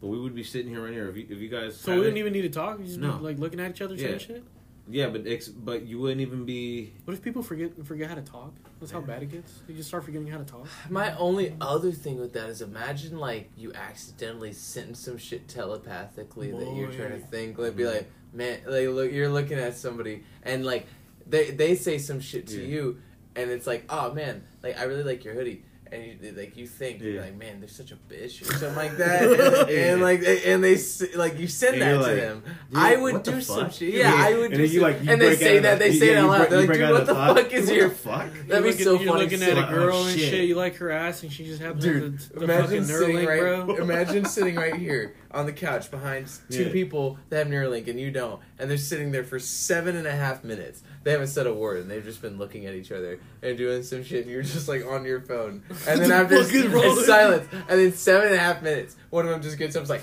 But we would be sitting here right here if you, if you guys. so we wouldn't it- even need to talk. You just No. be like looking at each other saying Yeah. shit. Yeah, but ex- but you wouldn't even be. What if people forget forget how to talk? That's how Yeah. bad it gets. You just start forgetting how to talk. my only other thing with that is imagine like you accidentally sent some shit telepathically that you're trying to think like be mm-hmm. like man like look you're looking at somebody and like they they say some shit to Yeah. you and it's like oh man like I really like your hoodie and you like you think you're Yeah. like man they're such a bitch or something like that and, and, like and they like you send And that you're to like, them I would do some shit yeah, Yeah. I would And do then you, some, like, you and they say that a- they say yeah, it out loud they're like dude what the thought. fuck is your fuck? that'd You're be looking, so you're funny looking at a girl and shit. shit. You like her ass, and she just has Dude, the, the imagine fucking sitting Neuralink, right. bro. Imagine sitting right here on the couch behind two people that have Neuralink and you don't, and they're sitting there for seven and a half minutes. They haven't said a word, and they've just been looking at each other and doing some shit. And you're just like on your phone, and then after fuck is it's silence, and then seven and a half minutes, one of them just gets up, and is like,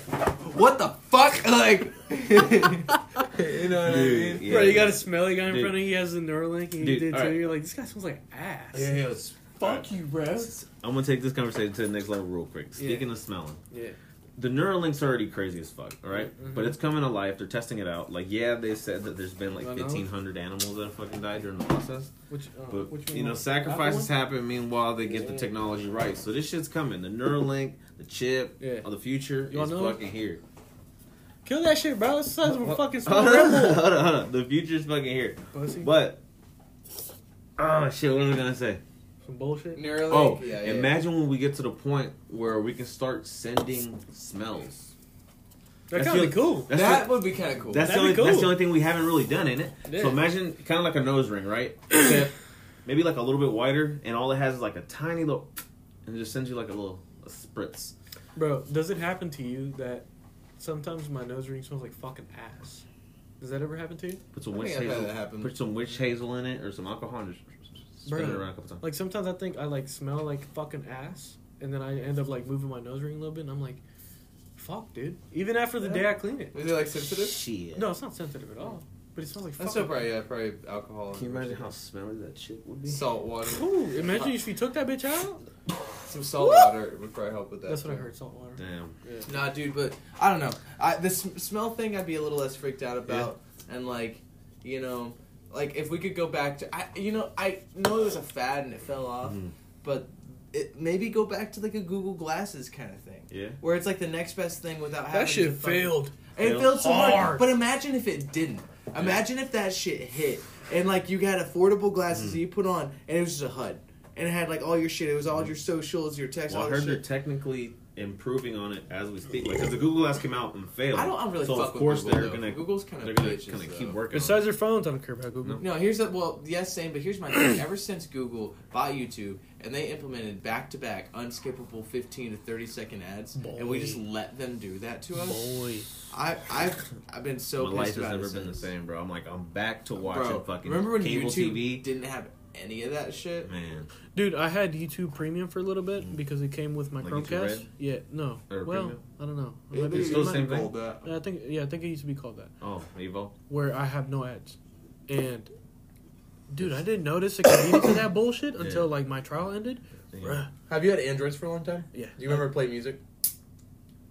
"What the fuck?" Like, you know what I mean? yeah. Bro, you got a smelly guy in Dude. front of you. He has the Neuralink, and he Dude, did too. alright. You're like, this guy smells like ass. Yeah, yeah, it's- Fuck you, bro. I'm gonna take this conversation to the next level real quick. Speaking of smelling, Yeah. The Neuralink's already crazy as fuck, all right? Mhm. But it's coming to life. They're testing it out. Like, yeah, they said that there's been like 1,500 animals that have fucking died during the process. Which, uh, But which you know, sacrifices happen. Meanwhile, they get the Yeah. technology right. So this shit's coming. The Neuralink, the chip, Yeah. of the future is know? fucking here. Kill that shit, bro. The size of a fucking small Hold on, hold on, hold on. The future's fucking here. Pussy. But oh shit, what am I gonna say? Some bullshit. Neuralink. Oh, yeah, yeah. imagine when we get to the point where we can start sending smells. That That's kind of be cool. That's that the, would be kind of cool. that's the That'd only be cool. that's the only thing we haven't really done, in it? Yeah. So imagine kind of like a nose ring, right? Except maybe like a little bit wider, and all it has is like a tiny little, and it just sends you like a little a spritz. Bro, does it happen to you that sometimes my nose ring smells like fucking ass? Does that ever happen to you? Put some I witch think I've had hazel, put some witch hazel in it or some alcohol, and just spin it around a couple times. Like sometimes I think I like smell like fucking ass, and then I end up like moving my nose ring a little bit, and I'm like, fuck, dude. Even after the Yeah. day I clean it. Is it like sensitive? Shit. No, it's not sensitive at all. but it smells like That's fucking. still probably yeah, probably alcohol. Can you imagine how smelly that shit would be? salt water? Ooh, imagine if you took that bitch out. Some salt water would probably help with that. That's what I heard. Salt water. Damn. Nah, dude, but I don't know. I the sm- smell thing, I'd be a little less freaked out about, and like, you know, like if we could go back to, I, you know, I know it was a fad and it fell off, Mhm. but it maybe go back to like a Google Glasses kind of thing, Yeah. where it's like the next best thing without having That shit to failed. It Failed failed so hard. hard. But imagine if it didn't. Imagine if that shit hit and like you had affordable glasses Hmm. that you put on and it was just a HUD. And it had like all your shit. It was all your socials, your text, Well, I all your heard they're technically improving on it as we speak. Like, because the Google Glass came out and failed. I don't, I don't really so fuck of course Google, they're though. gonna Google's kind of they're gonna kind of keep working. Besides their phones, I don't care about Google. No, here's the well, yes, same, but here's my thing. Ever since Google bought YouTube and they implemented back to back unskippable 15 to 30 second ads, and we just let them do that to us, Boy. I I've I've been so my pissed life has about never it been the same, bro. I'm like, I'm back to watching Bro, fucking remember when cable YouTube TV. didn't have any of that shit? Man, Dude, I had YouTube Premium for a little bit because it came with my Like YouTube Chromecast. Yeah, no. Or well, Premium? I don't know. It- Maybe- it's still the same thing? That. I think yeah, I think it used to be called that. oh, Evo. Where I have no ads. And dude, I didn't notice the convenience of that bullshit until Yeah. like my trial ended. Bruh. Have you had Androids for a long time? Yeah. Do you remember Play Music?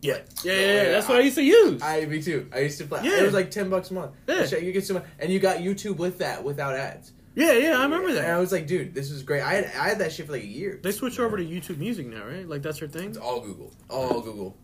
Yeah. Yeah, yeah, yeah. yeah. That's what I used to use. I me too. I used to play. Yeah. It was like ten bucks a month. Yeah. You get so much, and you got YouTube with that without ads. Yeah, yeah, I remember And I was like, dude, this is great. I had I had that shit for like a year. They switched over to YouTube Music now, right? Like that's their thing. It's all Google. All Google.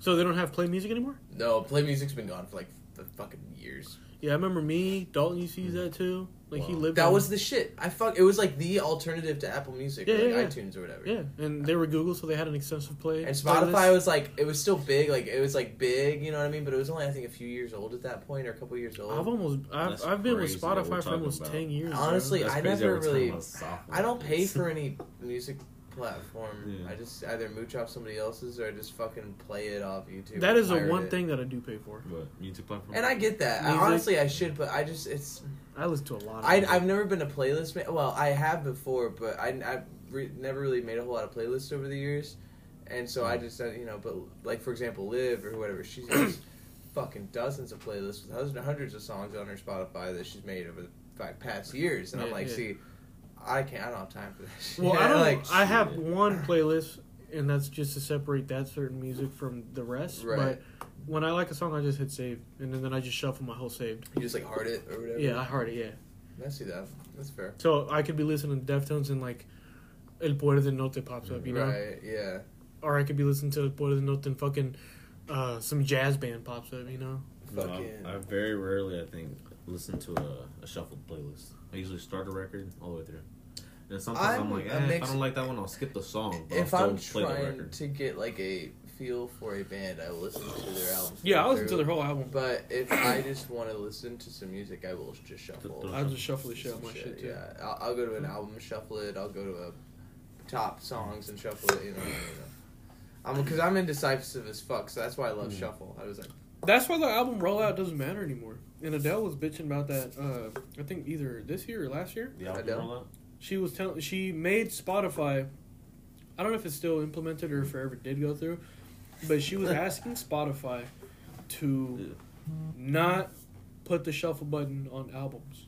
So they don't have Play Music anymore. No, Play Music's been gone for like the fucking years. Yeah, I remember me. Dalton used to use mm-hmm. that too. Like he lived. That on- was the shit. I fuck. It was like the alternative to Apple Music Yeah, or like yeah, yeah. iTunes or whatever. Yeah, and they were Google, so they had an extensive play. And playlist. Spotify was like, it was still big. Like it was like big. You know what I mean? But it was only I think a few years old at that point or a couple years old. I've almost I've, That's I've been with crazy what we're Spotify for almost about. ten years. Honestly, I never how we're talking really. I don't pay for any music platform. Yeah. I just either mooch off somebody else's or I just fucking play it off YouTube. that is the one it. thing that I do pay for. What music platform? And I get that. I, Music. honestly, I should, but I just it's. I listen to a lot. Of I music. I've never been a playlist. Ma- well, I have before, but I I've re- never really made a whole lot of playlists over the years, and so I just uh, you know. But like for example, Liv or whatever, she's has fucking dozens of playlists with hundreds, hundreds of songs on her Spotify that she's made over the five past years, and I'm like, yeah. see, I can't. I don't have time for that. Shit. Well, I don't. like. I have one playlist, and that's just to separate that certain music from the rest. Right. But when I like a song, I just hit save, and then, then I just shuffle my whole saved. You just like hard it or whatever. Yeah, I hard it. Yeah. I see that. That's fair. So I could be listening to Deftones and like El Poder del Norte pops up, you know, Right. Yeah. or I could be listening to El Poder del Norte and fucking uh, some jazz band pops up, you know. No, Fucking. I, I very rarely, I think, listen to a, a shuffled playlist. I usually start a record all the way through. And sometimes I'm, I'm like, a eh, if I don't like that one, I'll skip the song. But if I'll I'm play the trying record. to get like a feel for a band, I will listen to their album. Yeah, I through. listen to their whole album. But if I just want to listen to some music, I will just shuffle. I'll just shuffle the shit out some my shit too. Yeah, I'll, I'll go to an album, shuffle it. I'll go to a top songs and shuffle it. You know, you know. I'm because I'm indecisive as fuck, so that's why I love shuffle. I was like, That's why the album rollout doesn't matter anymore. And Adele was bitching about that. Uh, I think either this year or last year. The album Adele? rollout? She was telling. She made Spotify. I don't know if it's still implemented or if it ever did go through, but she was asking Spotify to not put the shuffle button on albums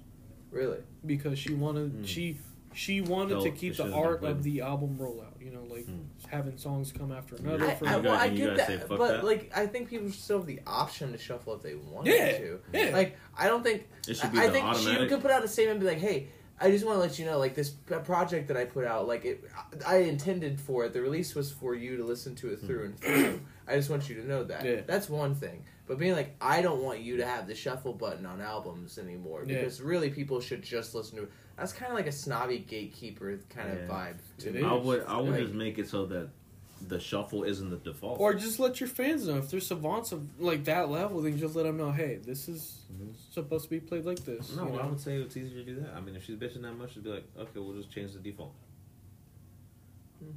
really? because she wanted Hmm. she she wanted Felt to keep shit the has been art played. of the album rollout. You know, like Hmm. having songs come after another. I, for I, You well, guys- I you get guys that, fuck but that? like I think people still have the option to shuffle if they wanted Yeah, to. yeah. Like I don't think It should be I the think automatic. she could put out a statement and be like, "Hey, I just want to let you know, like this project that I put out, like it, I intended for it. The release was for you to listen to it hmm. through and through. I just want you to know that. Yeah. That's one thing. But being like, I don't want you to have the shuffle button on albums anymore Yeah. because really people should just listen to it. That's kind of like a snobby gatekeeper kind of vibe. To It me. is. I would, I would Like- just make it so that the shuffle isn't the default. Or just let your fans know if there's savants of like that level, then just let them know, hey, this is Mhm. supposed to be played like this. no, you know? I would say it's easier to do that. I mean, if she's bitching that much, she'd be like, okay, we'll just change the default. Hmm.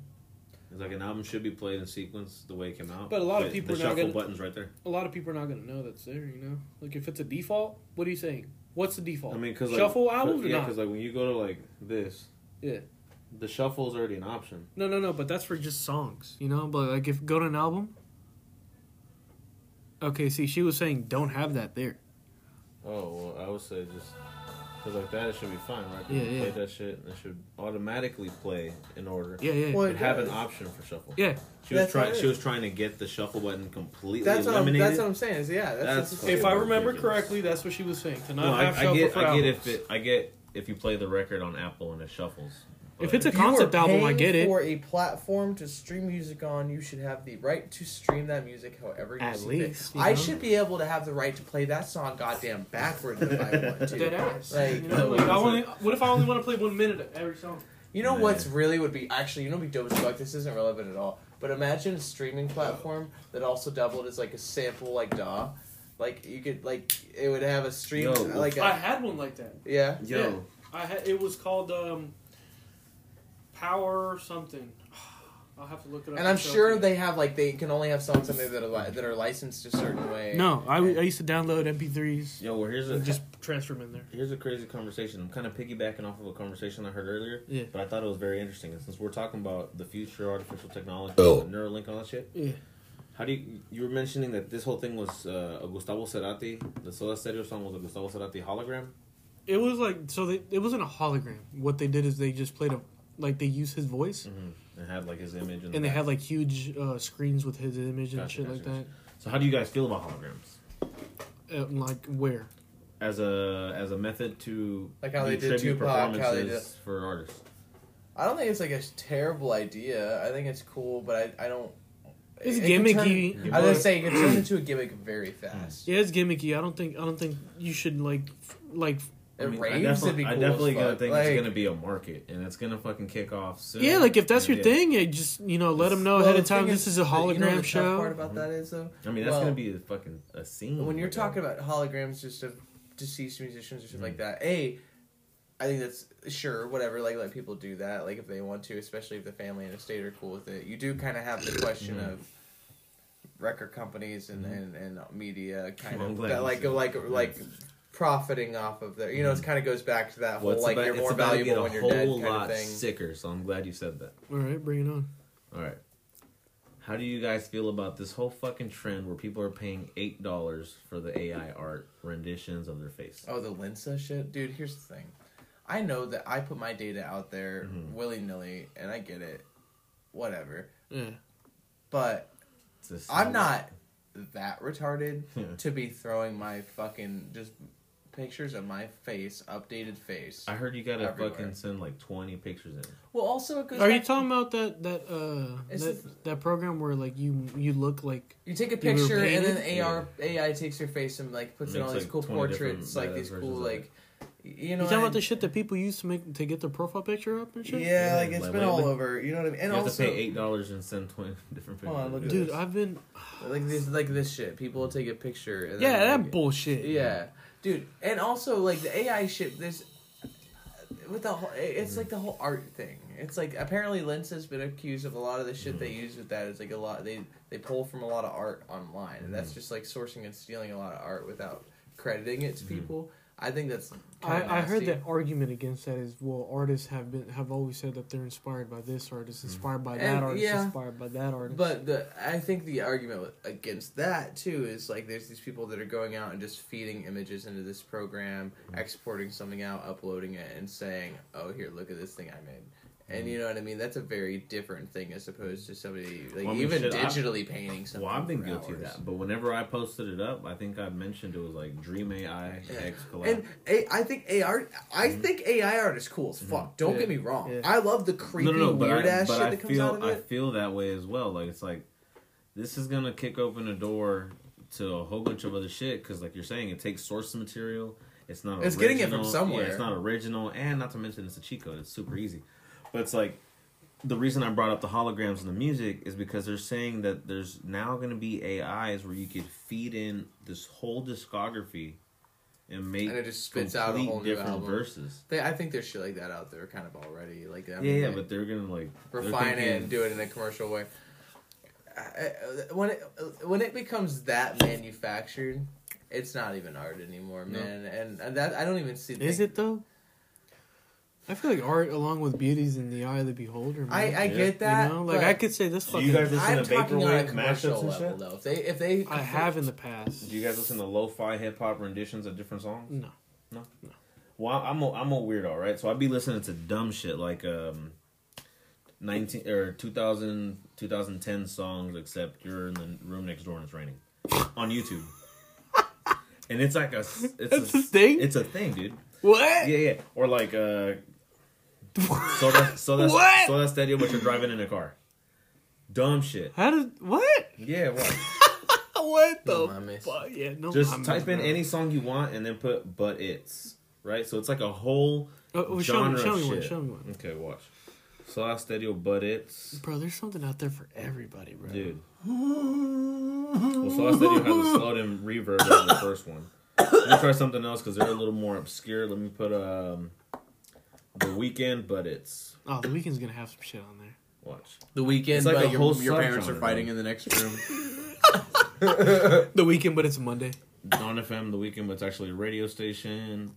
It's like an album should be played in sequence the way it came out. But a lot of people the are not shuffle gonna- buttons right there. a lot of people are not going to know that's there. You know, like if it's a default, what are you saying? What's the default? I mean, because like, shuffle albums or yeah, not? because like when you go to like this, Yeah. The shuffle is already an option. No, no, no. But that's for just songs. You know, but like if go to an album. Okay, see, she was saying don't have that there. Oh, well, I would say just because like that, it should be fine, right? Yeah, People yeah. Play that shit, and it should automatically play in order. Yeah, yeah, Well, But have an option for shuffle. yeah. She was trying. She was trying to get the shuffle button completely That's what, I'm, eliminated. that's what I'm saying. Is yeah. That's, That's that's, If I remember ridiculous. correctly, that's what she was saying. To not no, I, have I shuffle get. for I get albums. if it. I get if you play the record on Apple and it shuffles. If it's a If you are concept album, I get it. For a platform to stream music on, you should have the right to stream that music however you At see least, fit. you I know? should be able to have the right to play that song goddamn backwards if I want to. Dead ass. Like, you know, like, I only, what if I only want to play one minute of every song? You know Man. what's really would be actually you know be dope as fuck. This isn't relevant at all. But imagine a streaming platform that also doubled as like a sample like DAW. Like you could like it would have a stream Yo, like I a, had one like that. yeah. Yo, Yeah. I had it was called um, Power something. I'll have to look it up. And I'm and show it sure to they have like they can only have songs on there that are li- that are licensed a certain way. No, I, I used to download MP3s yo, well, here's a just transfer them in there. here's a crazy conversation. I'm kind of piggybacking off of a conversation I heard earlier. Yeah. But I thought it was very interesting. And since we're talking about the future, artificial technology, Oh. Neuralink, all that shit. Yeah. How do you you were mentioning that this whole thing was uh, a Gustavo Cerati, the Soda Stereo song was a Gustavo Cerati hologram? It was like so. They, it wasn't a hologram. What they did is they just played a like they use his voice Mm-hmm. And had like his image, in the and they back. had like huge uh, screens with his image and Gotcha, shit gotcha, like that. So how do you guys feel about holograms Uh, like where? as a as a method to Like how they did tribute Tupac, how they performances did- for artists? I don't think it's like a terrible idea. I think it's cool, but I, I don't. It's it gimmicky. Turn, I was gonna say it can turn into a gimmick very fast. Yeah, it's gimmicky. I don't think I don't think you should like f- like It I mean, I definitely, be I definitely gonna think like, it's gonna be a market, and it's gonna fucking kick off soon. yeah, like if that's your Yeah. thing, yeah, just you know let them know well, ahead of time thing this is a the- you know hologram show. part about that is though, I mean, that's well, gonna be a fucking a scene. when you're like that. talking about holograms just of deceased musicians or shit Mm-hmm. like that, a, I think that's sure whatever. Like let people do that, like if they want to, especially if the family and estate are cool with it. You do kind of have the question Mhm. of record companies and, and, and media kind I'm of that, like like like profiting off of their. You know, it kind of goes back to that whole Well, like about, you're more valuable when you're a dead whole kind lot of thing. sicker. So I'm glad you said that. All right, bring it on. All right. How do you guys feel about this whole fucking trend where people are paying eight dollars for the AI art renditions of their face? Oh, the Lensa shit, dude. Here's the thing. I know that I put my data out there Mhm. willy nilly, and I get it. Whatever. Yeah, But I'm not that retarded to be throwing my fucking just pictures of my face, updated face. I heard you gotta Everywhere. fucking send like twenty pictures in. well, also it goes. are you back- talking about that that uh that, the- that program where like you you look like You take a You were picture and then painted? AR AI takes your face and like puts in Makes, all these like, cool portraits, like these cool like you know. you talking I- about the shit that people use to make to get their profile picture up and shit. Yeah, Yeah, like it's like been all lately. over. You know what I mean? And you have also, to pay eight dollars and send twenty different pictures. Hold on, look at dude, this. I've been like this, like this shit. People will take a picture. And yeah then, that bullshit. Yeah, dude, and also like the AI shit. This with the whole, it's mm-hmm. like the whole art thing. It's like apparently Lens has been accused of a lot of the shit they mm-hmm. use with that. Is like a lot they they pull from a lot of art online, and that's mm-hmm. just like sourcing and stealing a lot of art without crediting it to people. I think that's. I, I heard nasty. that argument against that is well artists have been have always said that they're inspired by this artist, mm-hmm. inspired by that And, artist, yeah. inspired by that artist. But the I think the argument against that too is like there's these people that are going out and just feeding images into this program, mm-hmm. exporting something out, uploading it, and saying, "Oh, here, look at this thing I made." And mm. you know what I mean? That's a very different thing as opposed to somebody like Well, I mean, even shit, I- digitally painting something. Well, I've been for guilty of that, but whenever I posted it up, I think I mentioned it was like Dream AI Yeah. X collab. And A, I think AR, I mm-hmm. think AI art is cool as mm-hmm. fuck. Don't Yeah. get me wrong. Yeah. I love the creepy, but weird I, ass but shit I that comes feel, out of it. I feel that way as well. Like it's like this is gonna kick open a door to a whole bunch of other shit because, like you're saying, it takes source material. It's not. It's getting it from somewhere. Yeah, it's not original, and not to mention it's a cheat code. It's super easy, but it's like the reason I brought up the holograms and the music is because they're saying that there's now going to be AIs where you could feed in this whole discography and make And it just spits out a whole new different album. verses. They, I think there's shit like that out there, kind of already. Like I Yeah, mean, yeah, they- but they're gonna like refine it and do it in a commercial way. When it when it becomes that manufactured, it's not even art anymore, No. man. And, and that I don't even see. is it though? I feel like art, along with beauty's in the eye of the beholder. Man. I, I Yeah. get that. you know, like I could say this Do fucking. you guys listen I'm to talking on a vaporwave commercial mashups and level shit? though. If they if they I have in the past. Do you guys listen to lo-fi hip hop renditions of different songs? No, no, no. Well, I'm a, I'm a weirdo, right? So I'd be listening to dumb shit like um, 19 or 2000 2010 songs, except you're in the room next door and it's raining on YouTube. And it's like a it's That's a, a thing? It's a thing, dude. What? Yeah, yeah. Or like uh, so that so that's What? so that's stereo, but you're driving in a car. Dumb shit. How did what? Yeah, what? What the mames. fuck? Yeah, no. Just mames, type in bro. any song you want and then put "but it's" right. So it's like a whole Oh, oh, show genre me, show of me one. shit. Show me one. Okay, watch. Soda Stereo, but it's Bro, there's something out there for everybody, bro. dude. Well, Soda Stereo has a slowed in reverb on the first one. Let me try something else because they're a little more obscure. Let me put um the Weeknd, but it's Oh, the Weeknd's gonna have some shit on there. watch. the Weeknd, It's like but a your, whole your parents are subgenre, fighting bro. in the next room. The Weeknd, but it's Monday. Dawn FM, the Weeknd, but it's actually a radio station.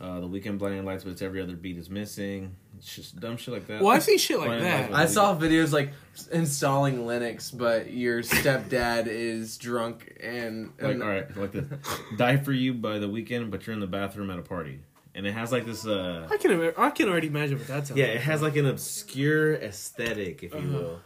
Uh, the Weeknd blinding lights, but it's every other beat is missing. It's just dumb shit like that. Well, I see shit like Blinding that. Lights I saw videos like installing Linux, but your stepdad is drunk and, like and all right, like this. Die for you by the Weeknd, but you're in the bathroom at a party, and it has like this. uh I can I can already imagine what that sounds. Yeah, like. it has like an obscure aesthetic, if you Uh-huh. will,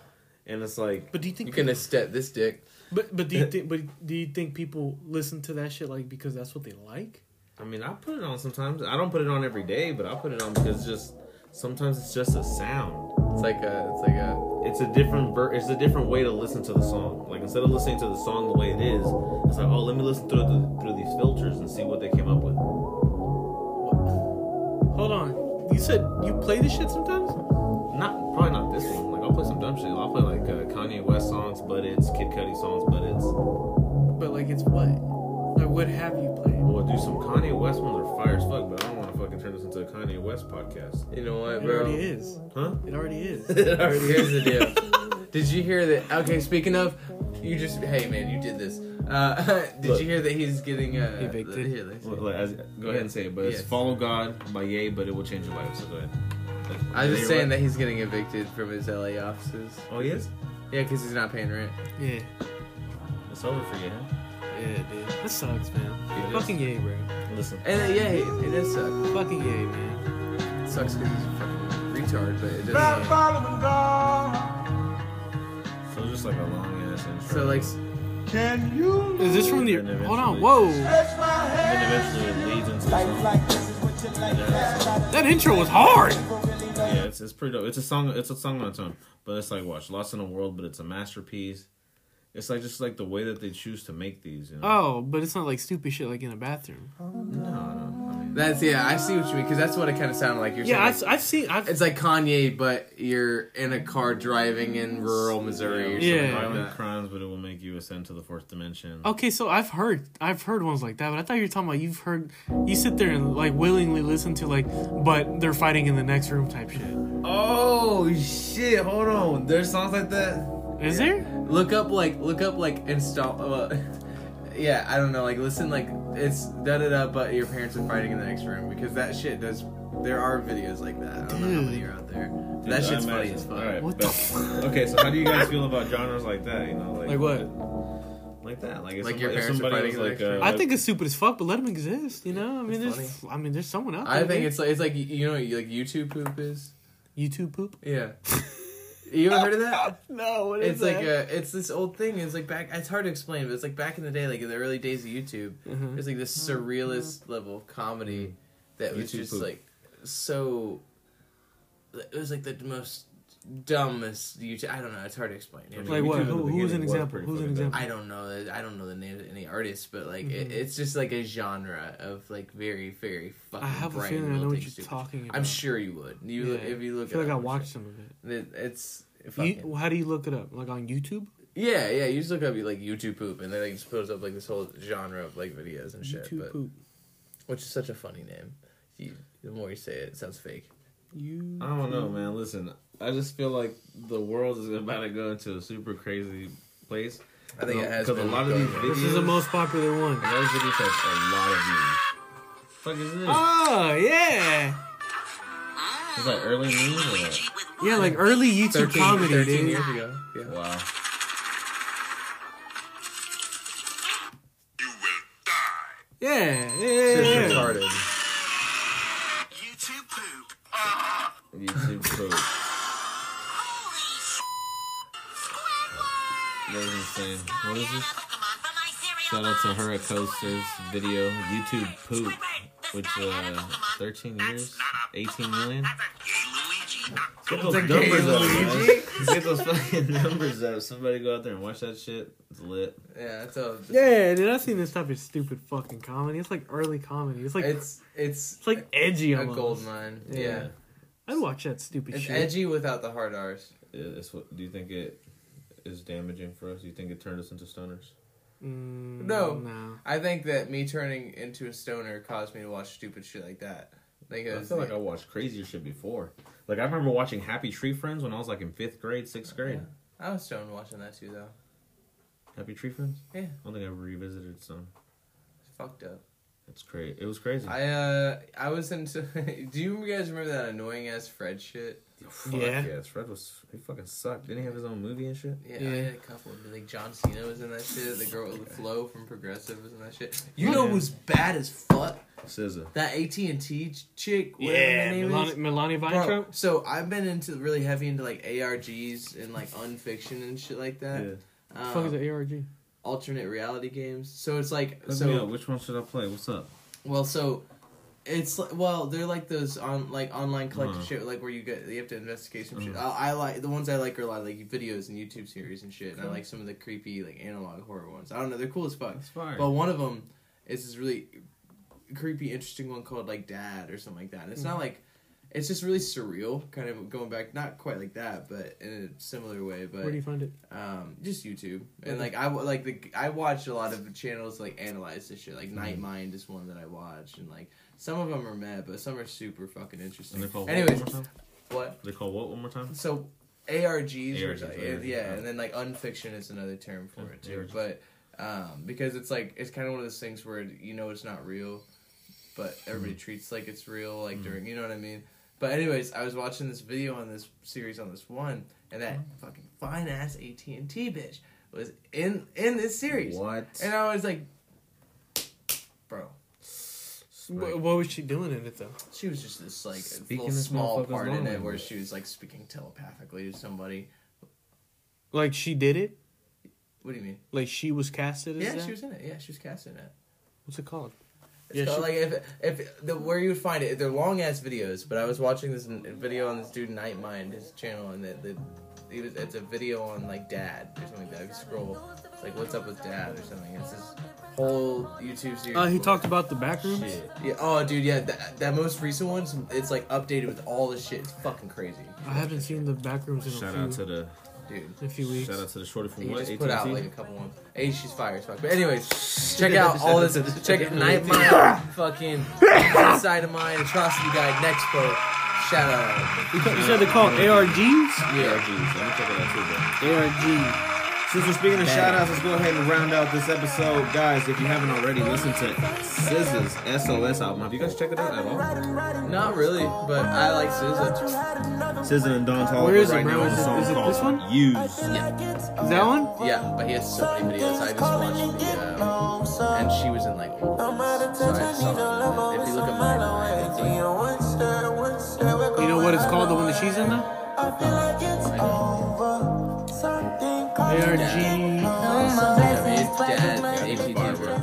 and it's like But do you think? you can estet this dick. but but do you think? But do you think people listen to that shit like because that's what they like? I mean, I put it on sometimes. I don't put it on every day, but I put it on because just sometimes it's just a sound. It's like a it's like a It's a different ver- It's a different way to listen to the song. Like instead of listening to the song the way it is, it's like, oh, let me listen through the, through these filters and see what they came up with. Hold on. You said you play this shit sometimes? Not probably not this one. Like I'll play some dumb shit. I'll play like uh, Kanye West songs, but it's Kid Cudi songs, but it's But like, it's what? Like, what have you played? we'll do some Kanye West ones are fire as fuck. But I don't want to fucking turn this into a Kanye West podcast, you know what, bro? It bro? already is. huh? It already is. Here's the deal. Did you hear that? Okay, speaking of, you just hey man, you did this. Uh, did Look. you hear that he's getting uh, Evicted? Here, let's. Well, as, go ahead and say it, but it's "Follow God" by Ye, but it will change your life. So go ahead. Like, I was just saying right? that he's getting evicted from his LA offices. Oh, he is. Yeah, because he's not paying rent. Yeah. It's over for you, huh? Yeah, dude. That sucks, man. It is. Fucking Ye, bro. Listen, And uh, yeah, it, it does suck. Fucking Ye, man. It sucks because he's a fucking retard, but it doesn't. so it's just like a long ass intro. So like, Is this from the? Hold on. Whoa. and then eventually it leads into the. Yeah, That intro was hard. yeah, it's it's pretty dope. It's a song. It's a song on its own, but it's like watch Lost in a World, but it's a masterpiece. It's like just like the way that they choose to make these. You know? Oh, but it's not like stupid shit like in a bathroom. no, no. I mean, that's yeah, I see what you mean because that's what it kind of sounded like. You're Yeah, saying. I've, I've seen. I've, it's like Kanye, but you're in a car driving in rural Missouri or Yeah. something violent like that. crimes, but it will make you ascend to the fourth dimension. Okay, so I've heard I've heard ones like that, but I thought you were talking about you've heard you sit there and like willingly listen to like, but they're fighting in the next room type shit. Oh shit! Hold on. There's songs like that. Is there? Look up like look up like install. Uh, yeah, I don't know. Like listen, like it's da da da. But your parents are fighting in the next room because that shit does. There are videos like that. I don't know how Dude. many are out there. Dude, that shit's funny as fuck. All right, What bet. the fuck? Okay, so how do you guys feel about genres like that? You know, like Like what? Like that, like if Like your somebody, if parents are fighting was like, uh, I think it's stupid as fuck, but let them exist. You know, I mean, It's there's, I mean, there's someone out there. I think dude. it's like it's like you know like YouTube poop is. YouTube poop. Yeah. you ever heard of that? No, what It's like a, it's this old thing. It's like back. It's hard to explain, but it's like back in the day, like in the early days of YouTube. Mhm. It's like this surrealist level of comedy that was YouTube just poop. like so. It was like the most dumbest YouTube. I don't know. It's hard to explain. You know Like what? Who, who's an example? Who's an example? I don't know. I don't know the name of any artists, but like it, Mhm. it's just like a genre of like very very fucking. I have a feeling I know what you're stupid. talking about. I'm sure you would. You Yeah. if you look. I feel it like I up, I'm watched sure. some of it. It, it's fucking- You, how do you look it up? Like on YouTube? Yeah, yeah. You just look up like YouTube poop, and then like just pulls up like this whole genre of like videos and shit. YouTube but, poop. which is such a funny name. You, the more you say it, it sounds fake. You. I don't know, man. Listen, I just feel like the world is about to go into a super crazy place. I think it has because a lot of these videos, This is the most popular one. a lot of videos have a lot of views. Fuck is this? Oh yeah. Is that early memes or what? Yeah, like early YouTube 13, comedy, 13 dude. years ago. Yeah. Wow. You will die. Yeah, yeah, yeah, yeah. That. What is this? Shout out to Hura Coaster's video, YouTube poop, which uh, 13 years, 18 million. Get those It's numbers gay up, man. Get those fucking numbers up. Somebody go out there and watch that shit. It's lit. Yeah, it's a. Yeah, dude, I've seen this type of stupid fucking comedy. It's like early comedy. It's like it's, It's it's like edgy a almost. gold mine. Yeah. Yeah, I'd watch that stupid it's shit. edgy without the hard R's. It's what, do you think it is damaging for us? You think it turned us into stoners? Mm, No. no. I think that me turning into a stoner caused me to watch stupid shit like that. I Because feel like I watched crazier shit before. Like I remember watching Happy Tree Friends when I was like in fifth grade, sixth grade. I was stoned watching that too, though. Happy Tree Friends. Yeah. I don't think I ever revisited some. It's fucked up. It's crazy. It was crazy. I uh, I was into. do you guys remember that annoying ass Fred shit? Fuck Yeah. yes. Fred was he fucking sucked. Didn't he have his own movie and shit? Yeah, Yeah. I had a couple. Like John Cena was in that shit. The girl with the flow from Progressive was in that shit. You know who's bad as fuck? SZA. That AT and T chick. whatever Yeah, her name Milana, is. Milana Bro, Vayntrub. so I've been into really heavy into like ARGs and like unfiction and shit like that. Yeah. The fuck is Um, an ARG? alternate reality games. So it's like Hook so me up. Which one should I play? What's up? well so it's like well they're like those on like online collective Uh-huh. shit like where you get you have to investigate some shit. Uh-huh. I, I like the ones I like are a lot of like videos and YouTube series and shit. And I like some of the creepy like analog horror ones. I don't know, they're cool as fuck. It's fire. But one of them is this really creepy, interesting one called like Dad or something like that. And it's not like it's just really surreal, kind of going back, not quite like that, but in a similar way. But Where do you find it? um, just YouTube and like I w- like the I watch a lot of channels like analyze this shit. Like Mm-hmm. Night Mind is one that I watch, and like some of them are mad, but some are super fucking interesting. And they call Anyways, what one more time? what? They call what one more time? So ARGs, ARGs, like, ARGs, yeah, yeah. and then like unfiction is another term for it too. ARGs. But um, because it's like it's kind of one of those things where you know it's not real, but everybody Mm-hmm. treats like it's real, like during you know what I mean. But anyways, I was watching this video on this series on this one, and that Mm-hmm. fucking fine ass AT and T bitch was in in this series, What? and I was like, bro, What, what was she doing in it though? she was just this like Speaking little this small part in it where she was like speaking telepathically to somebody. Like she did it? What do you mean? Like she was casted as Yeah, that? she was in it. Yeah, she was cast in it. What's it called? It's Yeah, called, she- like if if the where you would find it, they're long ass videos. But I was watching this video on this dude Night Mind, his channel, and the, the he was it's a video on like dad or something like that. If you scroll, it's like what's up with dad or something. It's this whole YouTube series. Uh, he talked about the back rooms. Shit. Yeah. Oh, dude. Yeah. That, that most recent one, it's like updated with all the shit. It's fucking crazy. I haven't seen the back rooms in a Shout few, out to the Dude. in a few weeks. shout out to the shorty from He what? just put out AT&T? like a couple ones. Hey, she's fire as fuck. But anyways, check out all this. Check out Night Mind, fucking Inside of Mine, Atrocity Guide, Next Pro. Shout out. You, ca- you said they called ARGs? Yeah, geez. Let me check it out too, bro. ARG. Since we're speaking of shout outs, let's go ahead and round out this episode. Guys, if you haven't already, listen to SZA's SOS album. Have you guys checked it out at all? Not really, but I like SZA. SZA and Don Toliver Where is it, right bro? now Is is a it- song is it called this one? Use. Is that one? Yeah, but he has so many videos. I just watched the, um, and she was in like, old ones. so I saw it. If you look at Night Mind, it's like, You know what it's called, the one that she's in now? I know. ARG. It's dad, ATT, bro.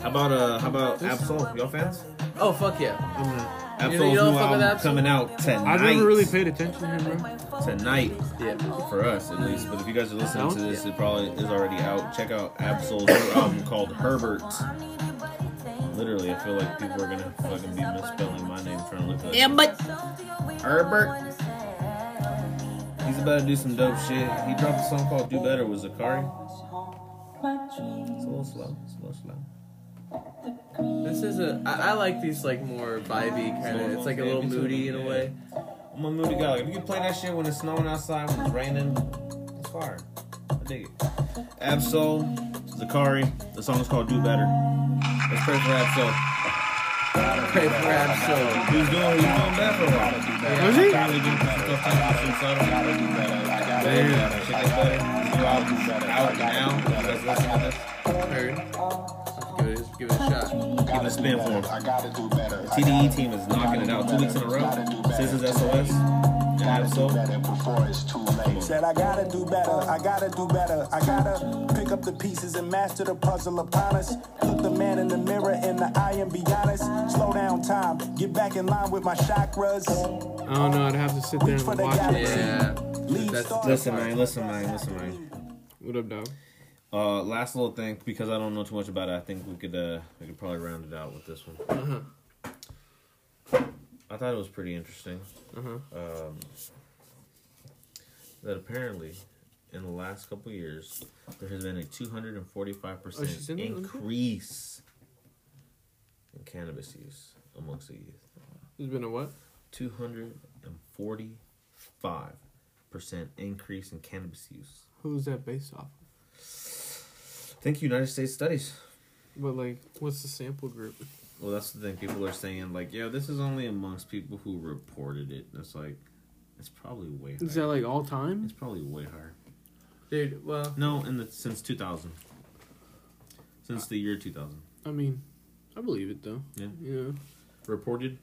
How about uh how about Ab-Soul? Y'all fans? Oh, fuck yeah. I'm not- Ab-Soul's You know- you new album Ab-Soul? coming out tonight. I've never really paid attention to him, bro. tonight Yeah. for us at least. But if you guys are listening to That one? this, it probably is already out. Check out Ab-Soul's new album called Herbert. Literally, I feel like people are gonna fucking be misspelling my name trying to look up. Yeah, but Herbert. He's about to do some dope shit. He dropped a song called "Do Better" with Zacari. It's a little slow. It's a little slow. This is a. I, I like these like more vibey kind of. It's like a little moody in a way. I'm a moody guy. Like, if you can play that shit when it's snowing outside, when it's raining, it's fire. I dig it. Ab-Soul, Zacari. The song is called "Do Better." Let's pray for Ab-Soul. Pray for Ab-Soul. He was doing, he was doing bad for a while. Was he? Finally getting some stuff done with suicidal. Damn, shit get better. New album's out now. You guys listen to this? Heard. Give it, a shot. Give it a spin for him. I gotta do better. TDE team is knocking it out two weeks in a row. SZA's SOS and Ab-Soul. Better before it's too late. Said I gotta do better, I gotta do better. I gotta pick up the pieces and master the puzzle upon us. Look the man in the mirror in the eye and be honest. Slow down time, get back in line with my chakras. Oh don't. I'd have to sit there and watch it. Yeah. That's- Listen, man. Listen, man. Listen, man. What up, dog? Uh, last little thing because I don't know too much about it. I think we could uh we could probably round it out with this one. Uh-huh. I thought it was pretty interesting. Uh-huh. Um, that apparently in the last couple years there has been a two hundred and forty five Oh, she's percent in it? Okay. increase in cannabis use amongst the youth. There's been a what? Two hundred and forty five percent increase in cannabis use. Who's that based off? of Think United States studies. But like, what's the sample group? Well, that's the thing. People are saying like, yeah, this is only amongst people who reported it. It's like, it's probably way higher. Is that like all time? It's probably way higher. Dude, well, No, in the since 2000. Since the year 2000. I mean, I believe it though. Yeah. Yeah. Reported.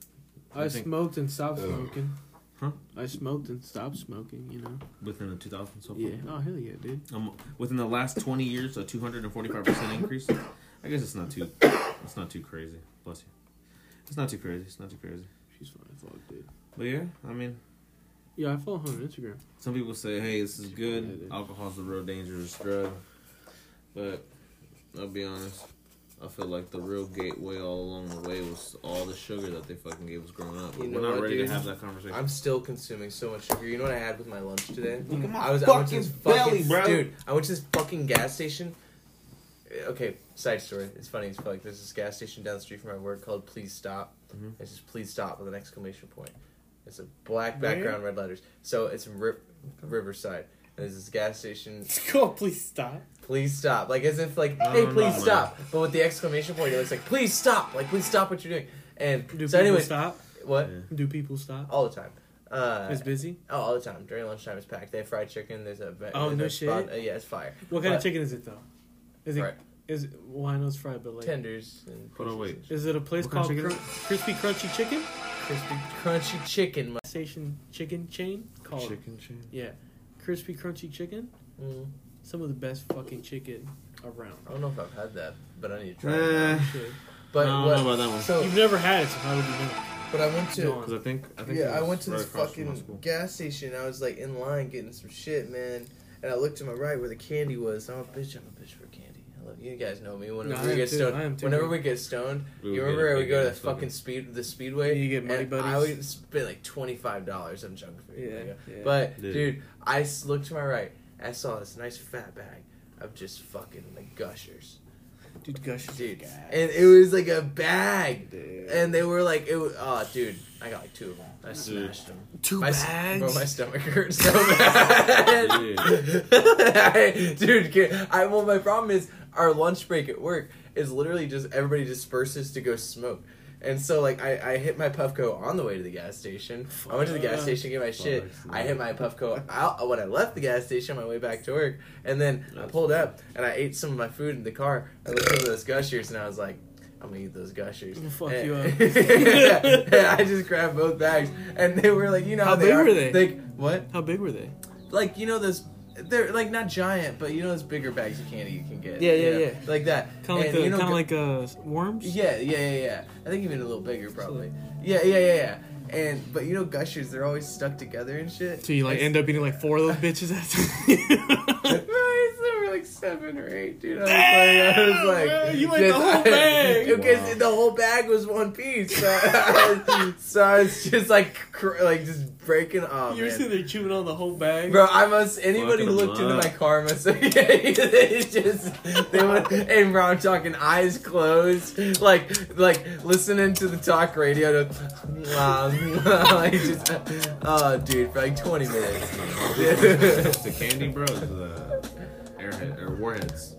I, I smoked and stopped smoking. Huh? I smoked and stopped smoking. You know. Within the 2000 so far. Yeah. Oh hell yeah, dude. Um, within the last 20 years, a 245% increase. I guess it's not too, it's not too crazy. Bless you. It's not too crazy. It's not too crazy. She's fine as fuck, dude. But yeah, I mean, Yeah, I follow her on Instagram. Some people say, "Hey, this is good. it is. Alcohol's a real dangerous drug." But I'll be honest, I feel like the real gateway all along the way was all the sugar that they fucking gave us growing up. You We're not what, ready dude? to have that conversation. I'm still consuming so much sugar. You know what I had with my lunch today? Look at my I was I went to fucking belly, bro. Dude, I went to this fucking gas station. Okay, side story. It's funny as fuck. There's this gas station down the street from my work called Please Stop. Mhm. It's just Please Stop with an exclamation point. It's a black Where? background, red letters. So it's in Rip, Riverside. And there's this gas station. Go, please stop. Please stop. Like as if like, hey, please stop. But with the exclamation point, it looks like, please stop. Like, please stop what you're doing. And Do so, people anyways, stop? what? Yeah. Do people stop? All the time. Uh, It's busy. Oh, all the time. During lunchtime, it's packed. They have fried chicken. There's a Oh, there's no a spot- shit? uh, yeah, it's fire. What kind of chicken is it though? Is it? Fried. Is it? Well, I know it's fried, but like, Tenders and Hold on, wait. is it a place What kind called of Cr- Crispy Crunchy Chicken? crispy, crunchy chicken. My- Station chicken chain called Chicken chain. yeah, Crispy Crunchy Chicken. Mm, Some of the best fucking chicken around. I don't know if I've had that, but I need to try. it. Eh, Shit. But I don't know about that one. So, You've never had it, so how would you know? but I went to. Because I think I think. Yeah, I went to right this across from my fucking gas station. I was like in line getting some shit, man. And I looked to my right where the candy was. I'm a bitch. I'm a bitch for candy. I love you guys know me. Whenever No, we get too. stoned, too, whenever we get stoned, We you remember we go to ass fucking fucking- speed the speedway. You get money and Buddies? I would spend like twenty five dollars on junk food. Yeah, nigga. yeah. But Dude. dude, I s- looked to my right. I saw this nice fat bag of just fucking like gushers, Dude, gushers. dude. gas. And it was like a bag, Dude. and they were like, it was, oh, dude, I got like two of them. I smashed them. Two My, s- bags? Bro, my stomach hurts so bad. Dude. Dude, I well, my problem is our lunch break at work is literally just everybody disperses to go smoke. And so, like, I, I hit my Puffco on the way to the gas station. I went to the gas station to get my shit. I hit my Puffco out when I left the gas station on my way back to work. And then I pulled up and I ate some of my food in the car. I looked over those gushers and I was like, I'm gonna eat those gushers. Fuck and, you up. I just grabbed both bags, and they were like, you know, How they big are, were they? Like what? How big were they? Like you know those. They're like not giant, but you know those bigger bags of candy you can get. Yeah, you yeah, know? yeah. Like that. Kind of like the, you know, kind of like uh worms. Yeah, yeah, yeah, yeah. I think even a little bigger probably. Yeah, yeah, yeah, yeah. And but you know gushers, they're always stuck together and shit. So you like It's- end up eating like four of those bitches after. Right, so we're like seven or eight, dude. I was like, I was like, Damn, you ate the whole bag. because Wow. the whole bag was one piece. So, I, so I was just like, cr- like just breaking. off. You're man. sitting there chewing on the whole bag. Bro, I must. Anybody who Fucking looked into my car must. they just they would. And bro, I'm talking eyes closed, like like listening to the talk radio. To, like just, oh, dude, for like 20 minutes. the candy bros, the airhead or warheads.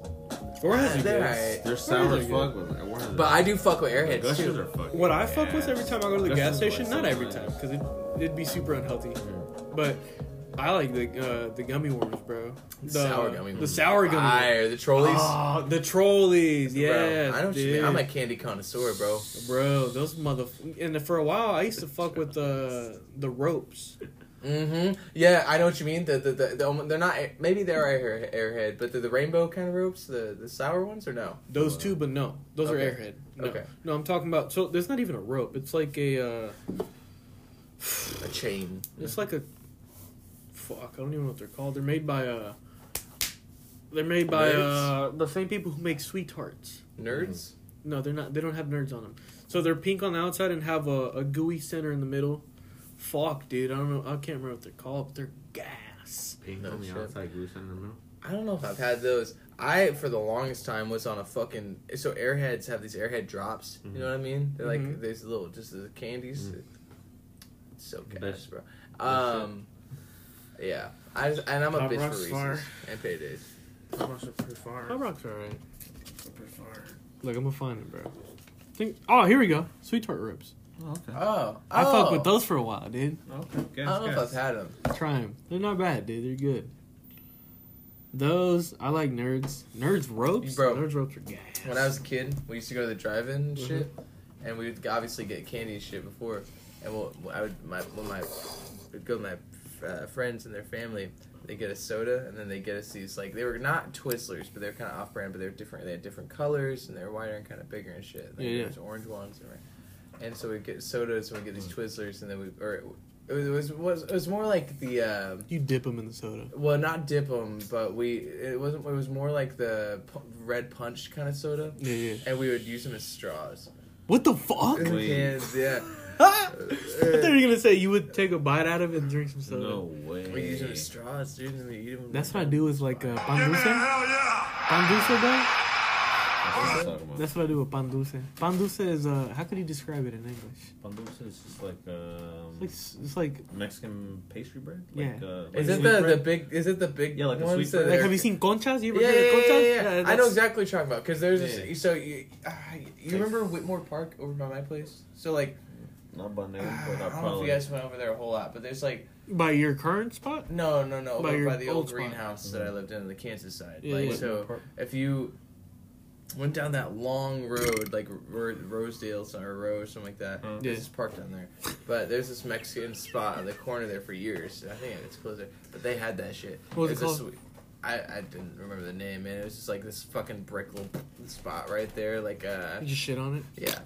Warheads are They're good. They're sour as good. fuck, but Warheads But I do fuck with airheads Gushers too. are fucking. What I fuck with ass. every time I go to the Gushers gas are station, like not every time, nice. because it, it'd be super unhealthy. But I like the uh, the gummy worms, bro. The Sour gummy The worms. sour gummy. worms. Fire, the trolleys. Oh, the trolleys, Bro, yeah. I know what you mean. I'm a candy connoisseur, bro. bro. Those mother. And for a while, I used to fuck with the the ropes. Mm-hmm. Yeah, I know what you mean. The the, the, the they're not maybe they're air, airhead, but the, the rainbow kind of ropes, the the sour ones, or no? Those two, but no, those Okay. are airhead. No. Okay. no, I'm talking about. So there's not even a rope. It's like a. Uh, A chain. It's like a fuck. I don't even know what they're called. They're made by uh. They're made by uh the same people who make sweethearts. Nerds. No, they're not. They don't have nerds on them. So they're pink on the outside and have a, a gooey center in the middle. Fuck, dude. I don't know. I can't remember what they're called, but they're gas. Pink No on the shit. outside, glue in the middle. I don't know if I've had those. I for the longest time was on a fucking so airheads have these airhead drops. You know what I mean? They're like Mhm. these little just the candies. Mhm. It's so gas, Best- bro. Um, yeah. I just, and I'm a Pop bitch Rock's for Reese's fire. and paydays. Hot rocks are alright. Look, I'm gonna find it, bro. Think. Oh, here we go. Sweet tart ribs. Oh, okay. Oh, I oh. fucked with those for a while, dude. Okay. I Gas, don't know if. I've had them. Try them. They're not bad, dude. They're good. Those I like. Nerds. Nerds ropes. Bro. Nerds ropes are gas. When I was a kid, we used to go to the drive-in and Mm-hmm. shit, and we would obviously get candy and shit before. And we'll, I would my when my would go with my uh, friends and their family. They get a soda, and then they get us these like they were not Twizzlers, but they're kind of off-brand, but they're different. They had different colors, and they're wider and kind of bigger and shit. Like, Yeah, yeah. There's orange ones, and, and so we get sodas, and we get these Twizzlers, and then we or it was it was, was it was more like the. Um, You dip them in the soda. well, not dip them, but we it wasn't. It was more like the pu- red punch kind of soda, Yeah, yeah. and we would use them as straws. What the fuck? In Wait. cans, yeah. I thought you were gonna say you would take a bite out of it and drink some soda. No way. We use them as straws, dude, and we eat them. That's what I do with like uh, pan dulce. a hell yeah! Pan dulce, bro. That's what I'm about. That's what I do with pan dulce. Pan dulce is uh, how could you describe it in English? Pan dulce is just like um, It's like, it's like Mexican pastry bread. Yeah. Like, uh, like Is it sweet the, the bread? big? Is it the big? Yeah, like the ones sweet bread. like have you seen conchas? You ever Yeah, heard yeah, of yeah, conchas? yeah, yeah. I know exactly what you're talking about because there's Yeah. this. So you, uh, you remember Whitmore Park over by my place? So like, Not by name, I but I don't know if you guys went over there a whole lot, but there's like By your current spot? no, no, no, By over by the old old spot. greenhouse that I lived in, on the Kansas side. Yeah, like yeah. so, if you went down that long road, like Ro- Rosedale or or something like that, there's Yeah. this park down there. But there's this Mexican spot on the corner there for years. I think it's closed there, but they had that shit. What was it It's a called? I, I didn't remember the name, man. It was just like this fucking brick little spot right there, like uh, You shit on it. yeah.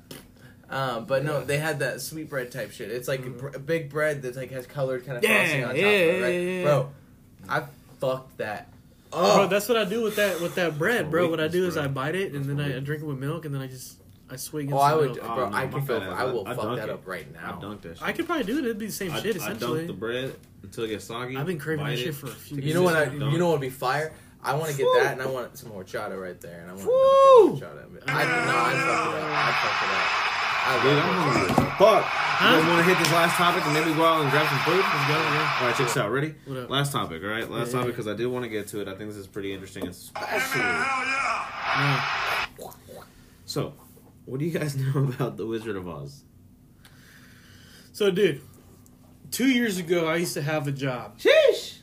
Um, but no, they had that sweet bread type shit. It's like a, br- big bread that like has colored kind of Yeah, frosting on top yeah, of it, right? yeah. Bro, I fucked that. Bro, Oh, that's what I do with that with that bread, bro. What I weakness, do is. I bite it and That's then I, weakness. drink it with milk and then I just I swig oh, in oh, I would, milk. Oh, bro. no, I can go. fat For. I will I fuck that it. up right I now. dunked that shit. I could probably do it. It'd be the same I, shit I essentially. dunked the bread until it gets soggy. I've been craving that shit for a few. You know what? I, Dunk. you know what would be fire? I want to get that, and I want some horchata right there, and I want Woo! some horchata. I no, I fucked it up. I fucked it up. I Dude, I'm horchata. hungry as fuck. You guys want to hit this last topic and maybe go out and grab some food? Let's go, yeah. All right, check this out. Ready? What up? Last topic, all right? Last Yeah, topic yeah. because I did want to get to it. I think this is pretty interesting, especially. Hell yeah! Yeah. So, what do you guys know about the Wizard of Oz? So, dude, two years ago I used to have a job Sheesh!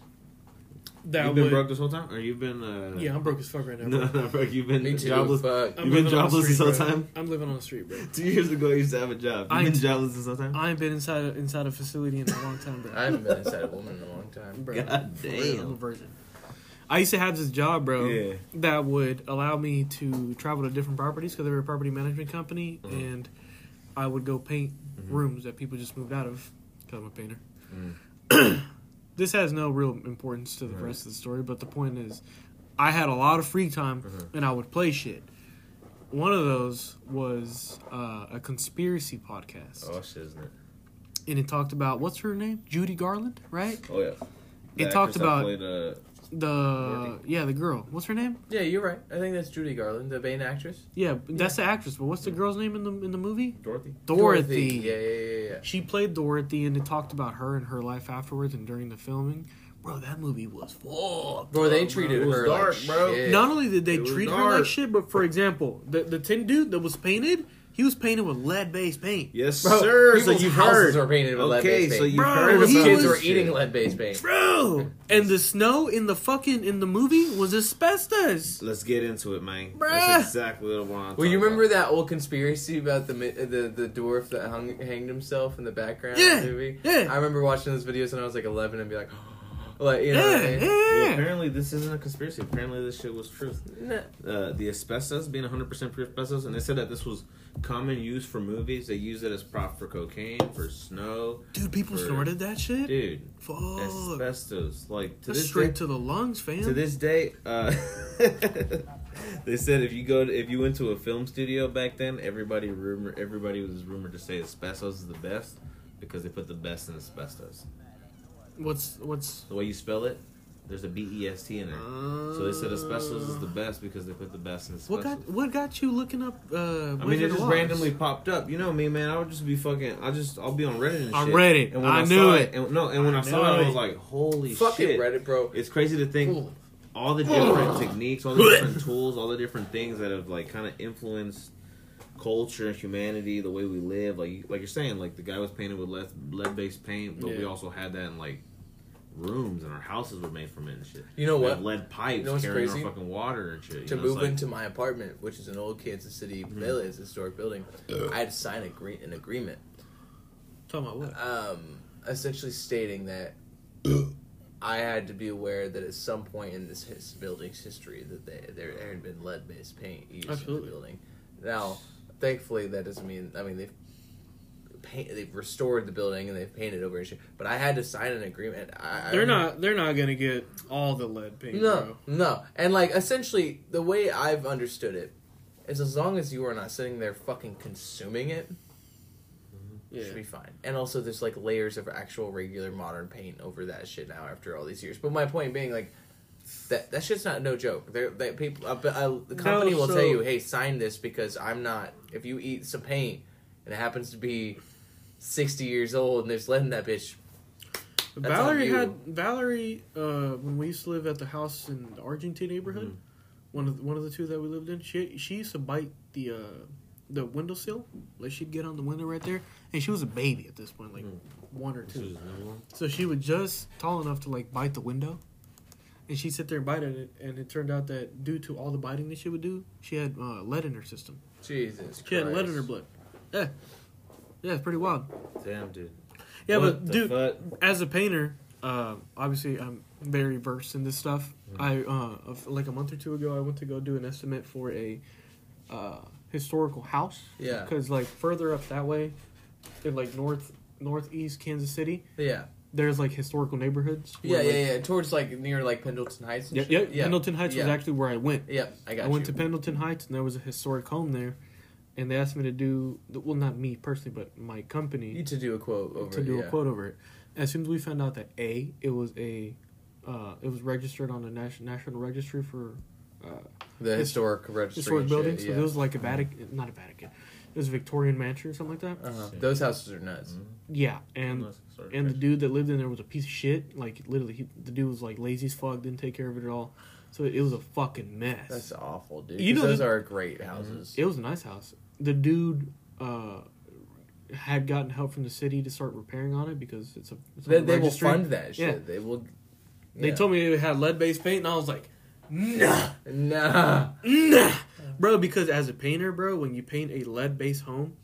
That You've been would. broke this whole time, or you've been? Uh, Yeah, I'm broke as fuck right now. Bro. no, bro. You've been Me too. jobless. Fuck. You've been living on the jobless this street, whole bro. time. I'm living on the street, bro. Two years ago, I used to have a job. You've I been ain't- jobless this whole time. I ain't been inside a, inside a facility in a long time, bro. I haven't been inside a woman in a long time. bro. God For real, I'm a damn. virgin. I used to have this job, bro, Yeah. that would allow me to travel to different properties because they were a property management company, Uh-huh. and I would go paint Mm-hmm. rooms that people just moved out of because I'm a painter. Mm. this has no real importance to the Right. rest of the story, but the point is, I had a lot of free time Uh-huh. and I would play shit. One of those was uh, a conspiracy podcast, Oh shit, isn't it? and it talked about what's her name, Judy Garland, right? Oh yeah. It The talked about- Played, uh, The Dorothy. yeah, the girl. What's her name? Yeah, you're right. I think that's Judy Garland, the Bane actress. Yeah, that's the actress. But what's the girl's name in the in the movie? Dorothy. Dorothy. Yeah, yeah, yeah, yeah. She played Dorothy, and it talked about her and her life afterwards and during the filming. bro, that movie was full. Bro, they treated It was her dark, like bro. shit. Not only did they It was treat her like shit, but for example, the the tin dude that was painted, he was painted with lead based paint. Yes, Bro, sir. So you've houses heard. are painted with okay, lead-based so you've Bro, heard Those he about kids was- were eating lead-based paint. Bro, and the snow in the fucking in the movie was asbestos. Let's get into it, man. Bruh. That's exactly what I want. Well, you remember that old conspiracy about the the the dwarf that hung, hanged himself in the background of Yeah, the movie? yeah. I remember watching those videos when I was like 11 and be like, like you know, Yeah, what I mean? yeah. Well, apparently this isn't a conspiracy. Apparently this shit was truth. Nah. Uh, the asbestos being 100% pure asbestos, and they said that this was common use for movies. They use it as prop for cocaine, for snow. Dude, people For- snorted that shit. Dude, Fuck, asbestos. Like to that's this straight day, to the lungs, fam. to this day, uh, they said if you go to, if you went to a film studio back then, everybody rumor everybody was rumored to say asbestos is the best because they put the best in asbestos. what's what's The way you spell it, there's a B E S T in there. So they said asbestos is the best because they put the best in asbestos. what got what got you looking up? Uh, I mean, it just randomly popped up. You know me, man. I would just be fucking. I just I'll be on Reddit and shit. On shit. Reddit. And when I I, knew saw it. And, no, and when I, I saw it, knew I was like, holy Fucking shit! Reddit, bro. It's crazy to think Ooh. all the different techniques, all the different tools, all the different things that have like kind of influenced culture, and humanity, the way we live. Like like you're saying, like the guy was painted with lead lead based paint, but we also had that in like rooms and our houses were made from it and shit. You know We what? lead pipes You know carrying crazy? our fucking water and shit. you to know, move like- into my apartment, which is an old Kansas City Village historic building, I had to sign a gre- an agreement, Talking about what? um, essentially stating that I had to be aware that at some point in this his building's history that they, there had been lead based paint used in the building. Now, thankfully, that doesn't mean I mean they've paint they've restored the building and they've painted over and shit. But I had to sign an agreement. I, I They're remember- not. They're not gonna get all the lead paint. No, bro. no. And like essentially the way I've understood it is as long as you are not sitting there fucking consuming it, Yeah. should be fine. And also there's like layers of actual regular modern paint over that shit now after all these years. But my point being like that that shit's not no joke. They're, they people uh, uh, the company No, will so- tell you, "Hey, sign this because I'm not if you eat some paint and it happens to be 60 years old and there's lead letting that bitch." That's Valerie had Valerie uh, when we used to live at the house in the Argentine neighborhood. Mm-hmm. One of one of the two that we lived in. She she used to bite the uh, the windowsill. Like she'd get on the window right there, and she was a baby at this point, like one or two. So she was just tall enough to like bite the window, and she'd sit there and bite it. And it turned out that due to all the biting that she would do, she had uh, lead in her system. Jesus. She had lead in her blood. Yeah, yeah, it's pretty wild. Damn, dude. Yeah, What but dude, fuck? as a painter, uh, obviously I'm very versed in this stuff. I uh, like a month or two ago, I went to go do an estimate for a uh, historical house. Yeah. because like further up that way, in like north northeast Kansas City, Yeah. there's like historical neighborhoods. Yeah, yeah, like- yeah. Towards like near like Pendleton Heights. And Yeah, shit. yeah, Pendleton Heights was actually where I went. Yeah, I got I went you. to Pendleton Heights, and there was a historic home there, and they asked me to do well, not me personally, but my company you to do a quote over to it, do yeah. a quote over it. As soon as we found out that a it was a uh, it was registered on the Nas- national registry for uh, The historic registry. historic and buildings, shit, so it was like a Vatican, not a Vatican, it was a Victorian mansion or something like that. uh-huh. Those houses are nuts. Yeah, and and the dude that lived in there was a piece of shit. Like literally, he, the dude was like lazy as fuck, didn't take care of it at all. So it was a fucking mess. That's awful, dude. You You know those the- are great houses. It was a nice house. The dude uh, had gotten help from the city to start repairing on it because it's a. It's They, the they will fund that shit. Yeah. They will. They told me it had lead based paint, and I was like, nah, Nah. nah, bro. Because as a painter, bro, when you paint a lead based home,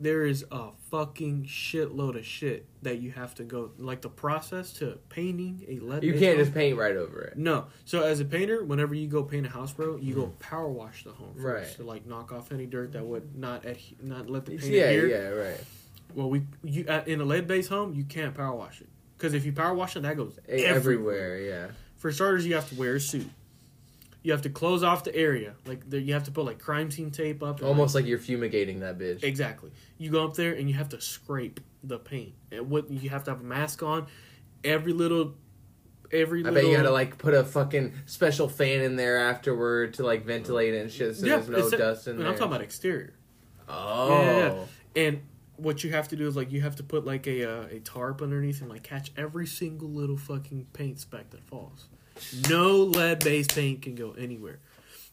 there is a fucking shitload of shit that you have to go. Like the process to painting a lead. You can't just paint right over it. No. So as a painter, whenever you go paint a house, bro, you go power wash the home first. Right. to like knock off any dirt that would not adhe- not let the paint Yeah, adhere. yeah, right. Well, we you uh, in a lead based home, you can't power wash it because if you power wash it, that goes everywhere. Everywhere, yeah. For starters, you have to wear a suit. You have to close off the area. Like there, you have to put like crime scene tape up. Almost like you're fumigating that bitch. exactly. You go up there and you have to scrape the paint. And what you have to have a mask on. Every little, every I little. bet you gotta like put a fucking special fan in there afterward to like ventilate it and shit so there's no dust in and there. I'm talking about exterior. Oh. Yeah, yeah, yeah. And what you have to do is like you have to put like a uh, a tarp underneath and like catch every single little fucking paint speck that falls. No lead based paint can go anywhere.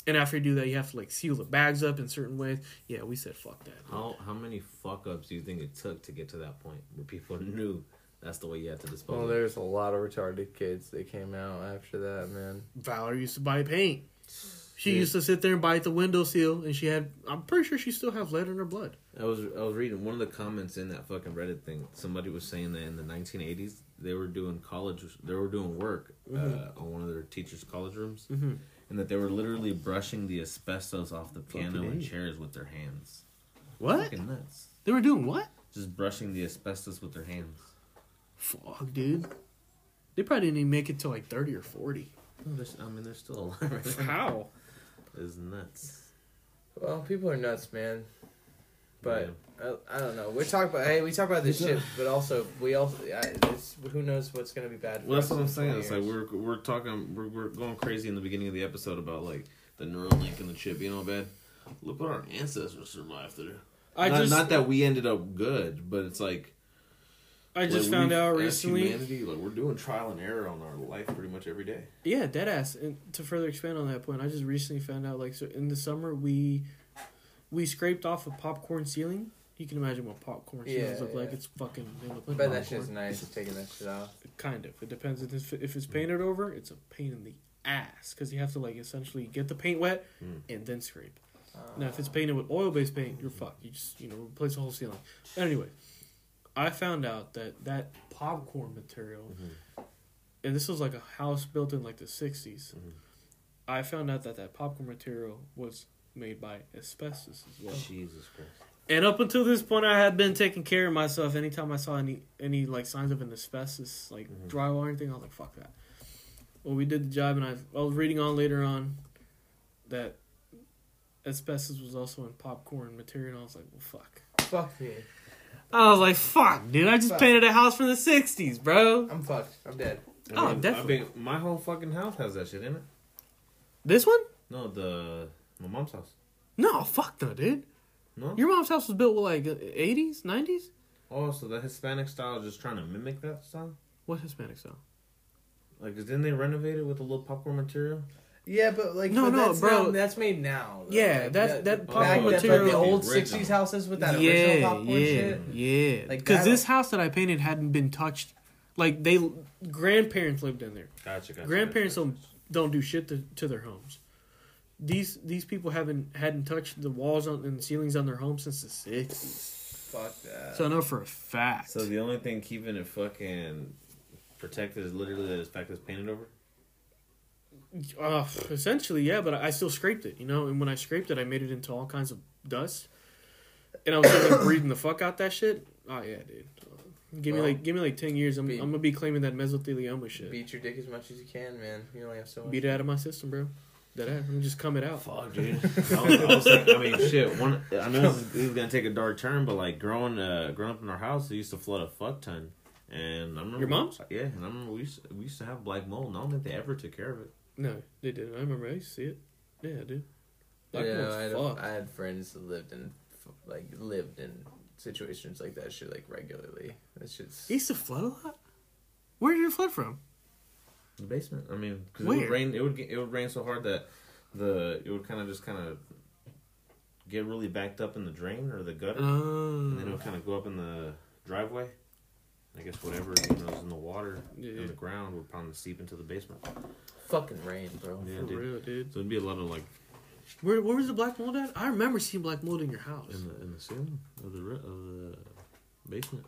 And after you do that, you have to like seal the bags up in certain ways. Yeah, we said fuck that. How how many fuck ups do you think it took to get to that point where people knew that's the way you have to dispose? Well, of it? there's a lot of retarded kids that came out after that, man. Valerie used to buy paint. She Dude. used to sit there and bite the window seal, and she had. I'm pretty sure she still have lead in her blood. I was I was reading one of the comments in that fucking Reddit thing. Somebody was saying that in the 1980s they were doing college, they were doing work uh, on one of their teachers' college rooms, Mm-hmm. and that they were literally brushing the asbestos off the piano and chairs with their hands. What? Fucking nuts! They were doing what? Just brushing the asbestos with their hands. Fuck, dude. They probably didn't even make it to like 30 or 40. No, I mean, they're still alive. Right now. How? It's nuts. Well, people are nuts, man. But I, uh, I don't know. We talk about hey, we talk about this shit, but also we also I, it's, who knows what's gonna be bad. For Well, that's what I'm saying. 20 It's like we're we're talking we're, we're going crazy in the beginning of the episode about like the Neuralink and the chip being all bad. Look what our ancestors survived through. I not, just not that we ended up good, but it's like I just like, found out recently. Humanity, like we're doing trial and error on our life pretty much every day. Yeah, dead ass. And to further expand on that point, I just recently found out like so in the summer we we scraped off a popcorn ceiling. You can imagine what popcorn ceilings Yeah, look like. It's fucking. They look like But that shit's nice. Taking that shit off. Kind of. It depends if it's, if it's painted over. It's a pain in the ass because you have to like essentially get the paint wet Mm. and then scrape. Now, if it's painted with oil based paint, you're mm. fucked. You just you know replace the whole ceiling. Anyway, I found out that that popcorn material, mm-hmm. and this was like a house built in like the '60s. Mm-hmm. I found out that that popcorn material was made by asbestos as well. Jesus Christ! And up until this point, I had been taking care of myself. Anytime I saw any any like signs of an asbestos, like mm-hmm. drywall or anything, I was like, "Fuck that." Well, we did the job, and I I was reading on later on that asbestos was also in popcorn material. And I was like, "Well, fuck." Fuck me. I was like, "Fuck, dude! I just Fuck. painted a house from the '60s, bro." I'm fucked. I'm dead. Oh, I mean, definitely. I mean, my whole fucking house has that shit in it. This one? No, the my mom's house. No, fuck no, dude. No. Your mom's house was built with like '80s, '90s. oh, so the Hispanic style is just trying to mimic that style. What Hispanic style? Like, didn't they renovate it with a little popcorn material? Yeah, but like No, but no, that's bro. now- that's made now. though. Yeah, Like, that- that popcorn that's material- like the old '60s houses with that yeah, original popcorn yeah, shit. yeah. Like Because that- this house that I painted hadn't been touched. Like they, grandparents lived in there. Gotcha, gotcha. Grandparents gotcha. don't don't do shit to, to their homes. These these people haven't hadn't touched the walls on and ceilings on their home since the sixties. Fuck that. So I know for a fact. So the only thing keeping it fucking protected is literally the fact that it's painted over. Uh, essentially, yeah, but I still scraped it, you know. And when I scraped it, I made it into all kinds of dust, and I was like breathing the fuck out that shit. Oh yeah, dude. Give me like give me like ten years. I'm, be- I'm gonna be claiming that mesothelioma shit. Beat, Beat your dick as much as you can, man. You only have so much. Beat it out of my system, bro. That ass. I'm just coming out. Fuck, dude. I, was, I, was thinking, I mean, shit. One, I know this is, this is gonna take a dark turn, but like growing, uh, growing up in our house, it used to flood a fuck ton. And I remember Your mom's? Yeah, and I remember we used to, we used to have black mold. And I don't think they ever took care of it. No, they didn't. I remember I used to see it. Yeah, dude. Black yeah, mold's I had, fucked. I had friends that lived in like lived in situations like that shit like regularly. That shit's It used to flood a lot. Where did it flood from? The basement. I mean, because it would rain. It would get, it would rain so hard that the it would kind of just kind of get really backed up in the drain or the gutter, and then it Oh, would kind of go up in the driveway. I guess whatever you know is in the water Yeah. in the ground would probably seep into the basement. fucking rain, bro. Yeah, for dude. real, dude. So it'd be a lot of like Where where was the black mold at? I remember seeing black mold in your house. in the in the ceiling of the of the basement.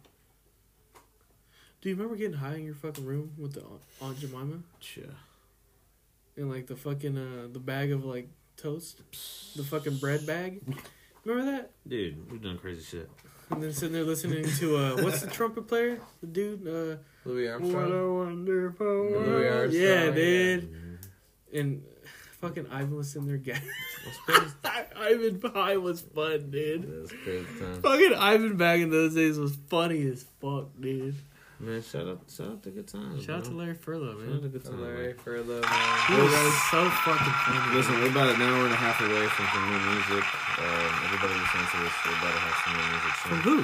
Do you remember getting high in your fucking room with the Aunt- Jemima Yeah. and like the fucking uh the bag of like toast, the fucking bread bag? Remember that? Dude, we've done crazy shit. And then sitting there listening to uh what's the trumpet player? The dude uh Louis What Armstrong. a wonderful Louis. Armstrong, Yeah, yeah. dude. And fucking Ivan was sitting there gagging. Ivan Pie was fun, dude. That's crazy time. Fucking Ivan back in those days was funny as fuck, dude. Man, shout out, shout out to good times. Shout out to. Larry Furlow, man. Shout out to good times. Larry man. Furlow, He was so fucking funny. Listen, we're about an hour and a half away from some new music. Um, everybody listening to this, we're about to have some new music From who?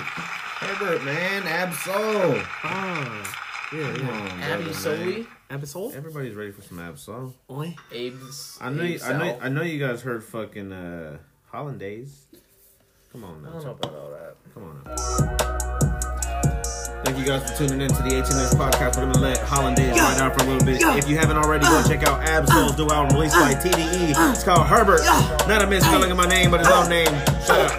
Herbert, man, Ab-Soul. Ah, yeah, Come yeah. on, Abby brother, Ab-Soul? Everybody's ready for some Ab-Soul. Oi. Abe's. I know, you, I know, I know you guys heard fucking uh, Hollandaise. Come on I don't know about all that. come on now. Thank you guys for tuning in to the HNS podcast. We're gonna let Hollandaise ride out for a little bit. If you haven't already, go check out Ab-Soul's new album released by TDE. It's called Herbert. Not a misspelling of my name, but his own name. Shut up.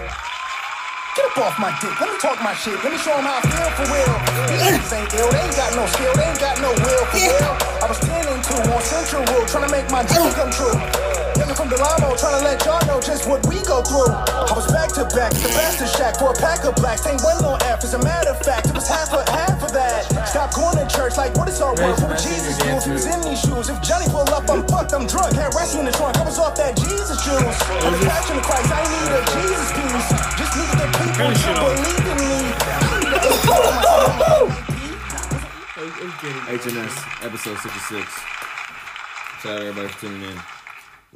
Get up off my dick. Let me talk my shit. Let me show show 'em how I feel for real. These niggas ain't ill. They ain't got no skill. They ain't got no will for real. I was 10 and 2 on Central Road trying to make my dream come true. Young from Delamo trying to let y'all know just what we go through. I was back to back, the bastard shack for a pack of blacks. Ain't one no F. As a matter of fact, it was half of half of that. Stop going to church like what is our work? What would Jesus do if he was in these shoes? If Johnny pull up, I'm fucked, I'm drunk. Had wrestling in the trunk. I was off that Jesus juice. I'm the passion of Christ. I ain't need a Jesus piece. Just need the people Turn to believe in me. I was, I. HNS episode 66. Shout out everybody for tuning in.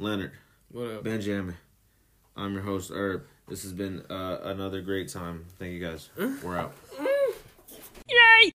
Leonard. What up? Benjamin. I'm your host, Herb. This has been uh, another great time. Thank you guys. We're out. Yay!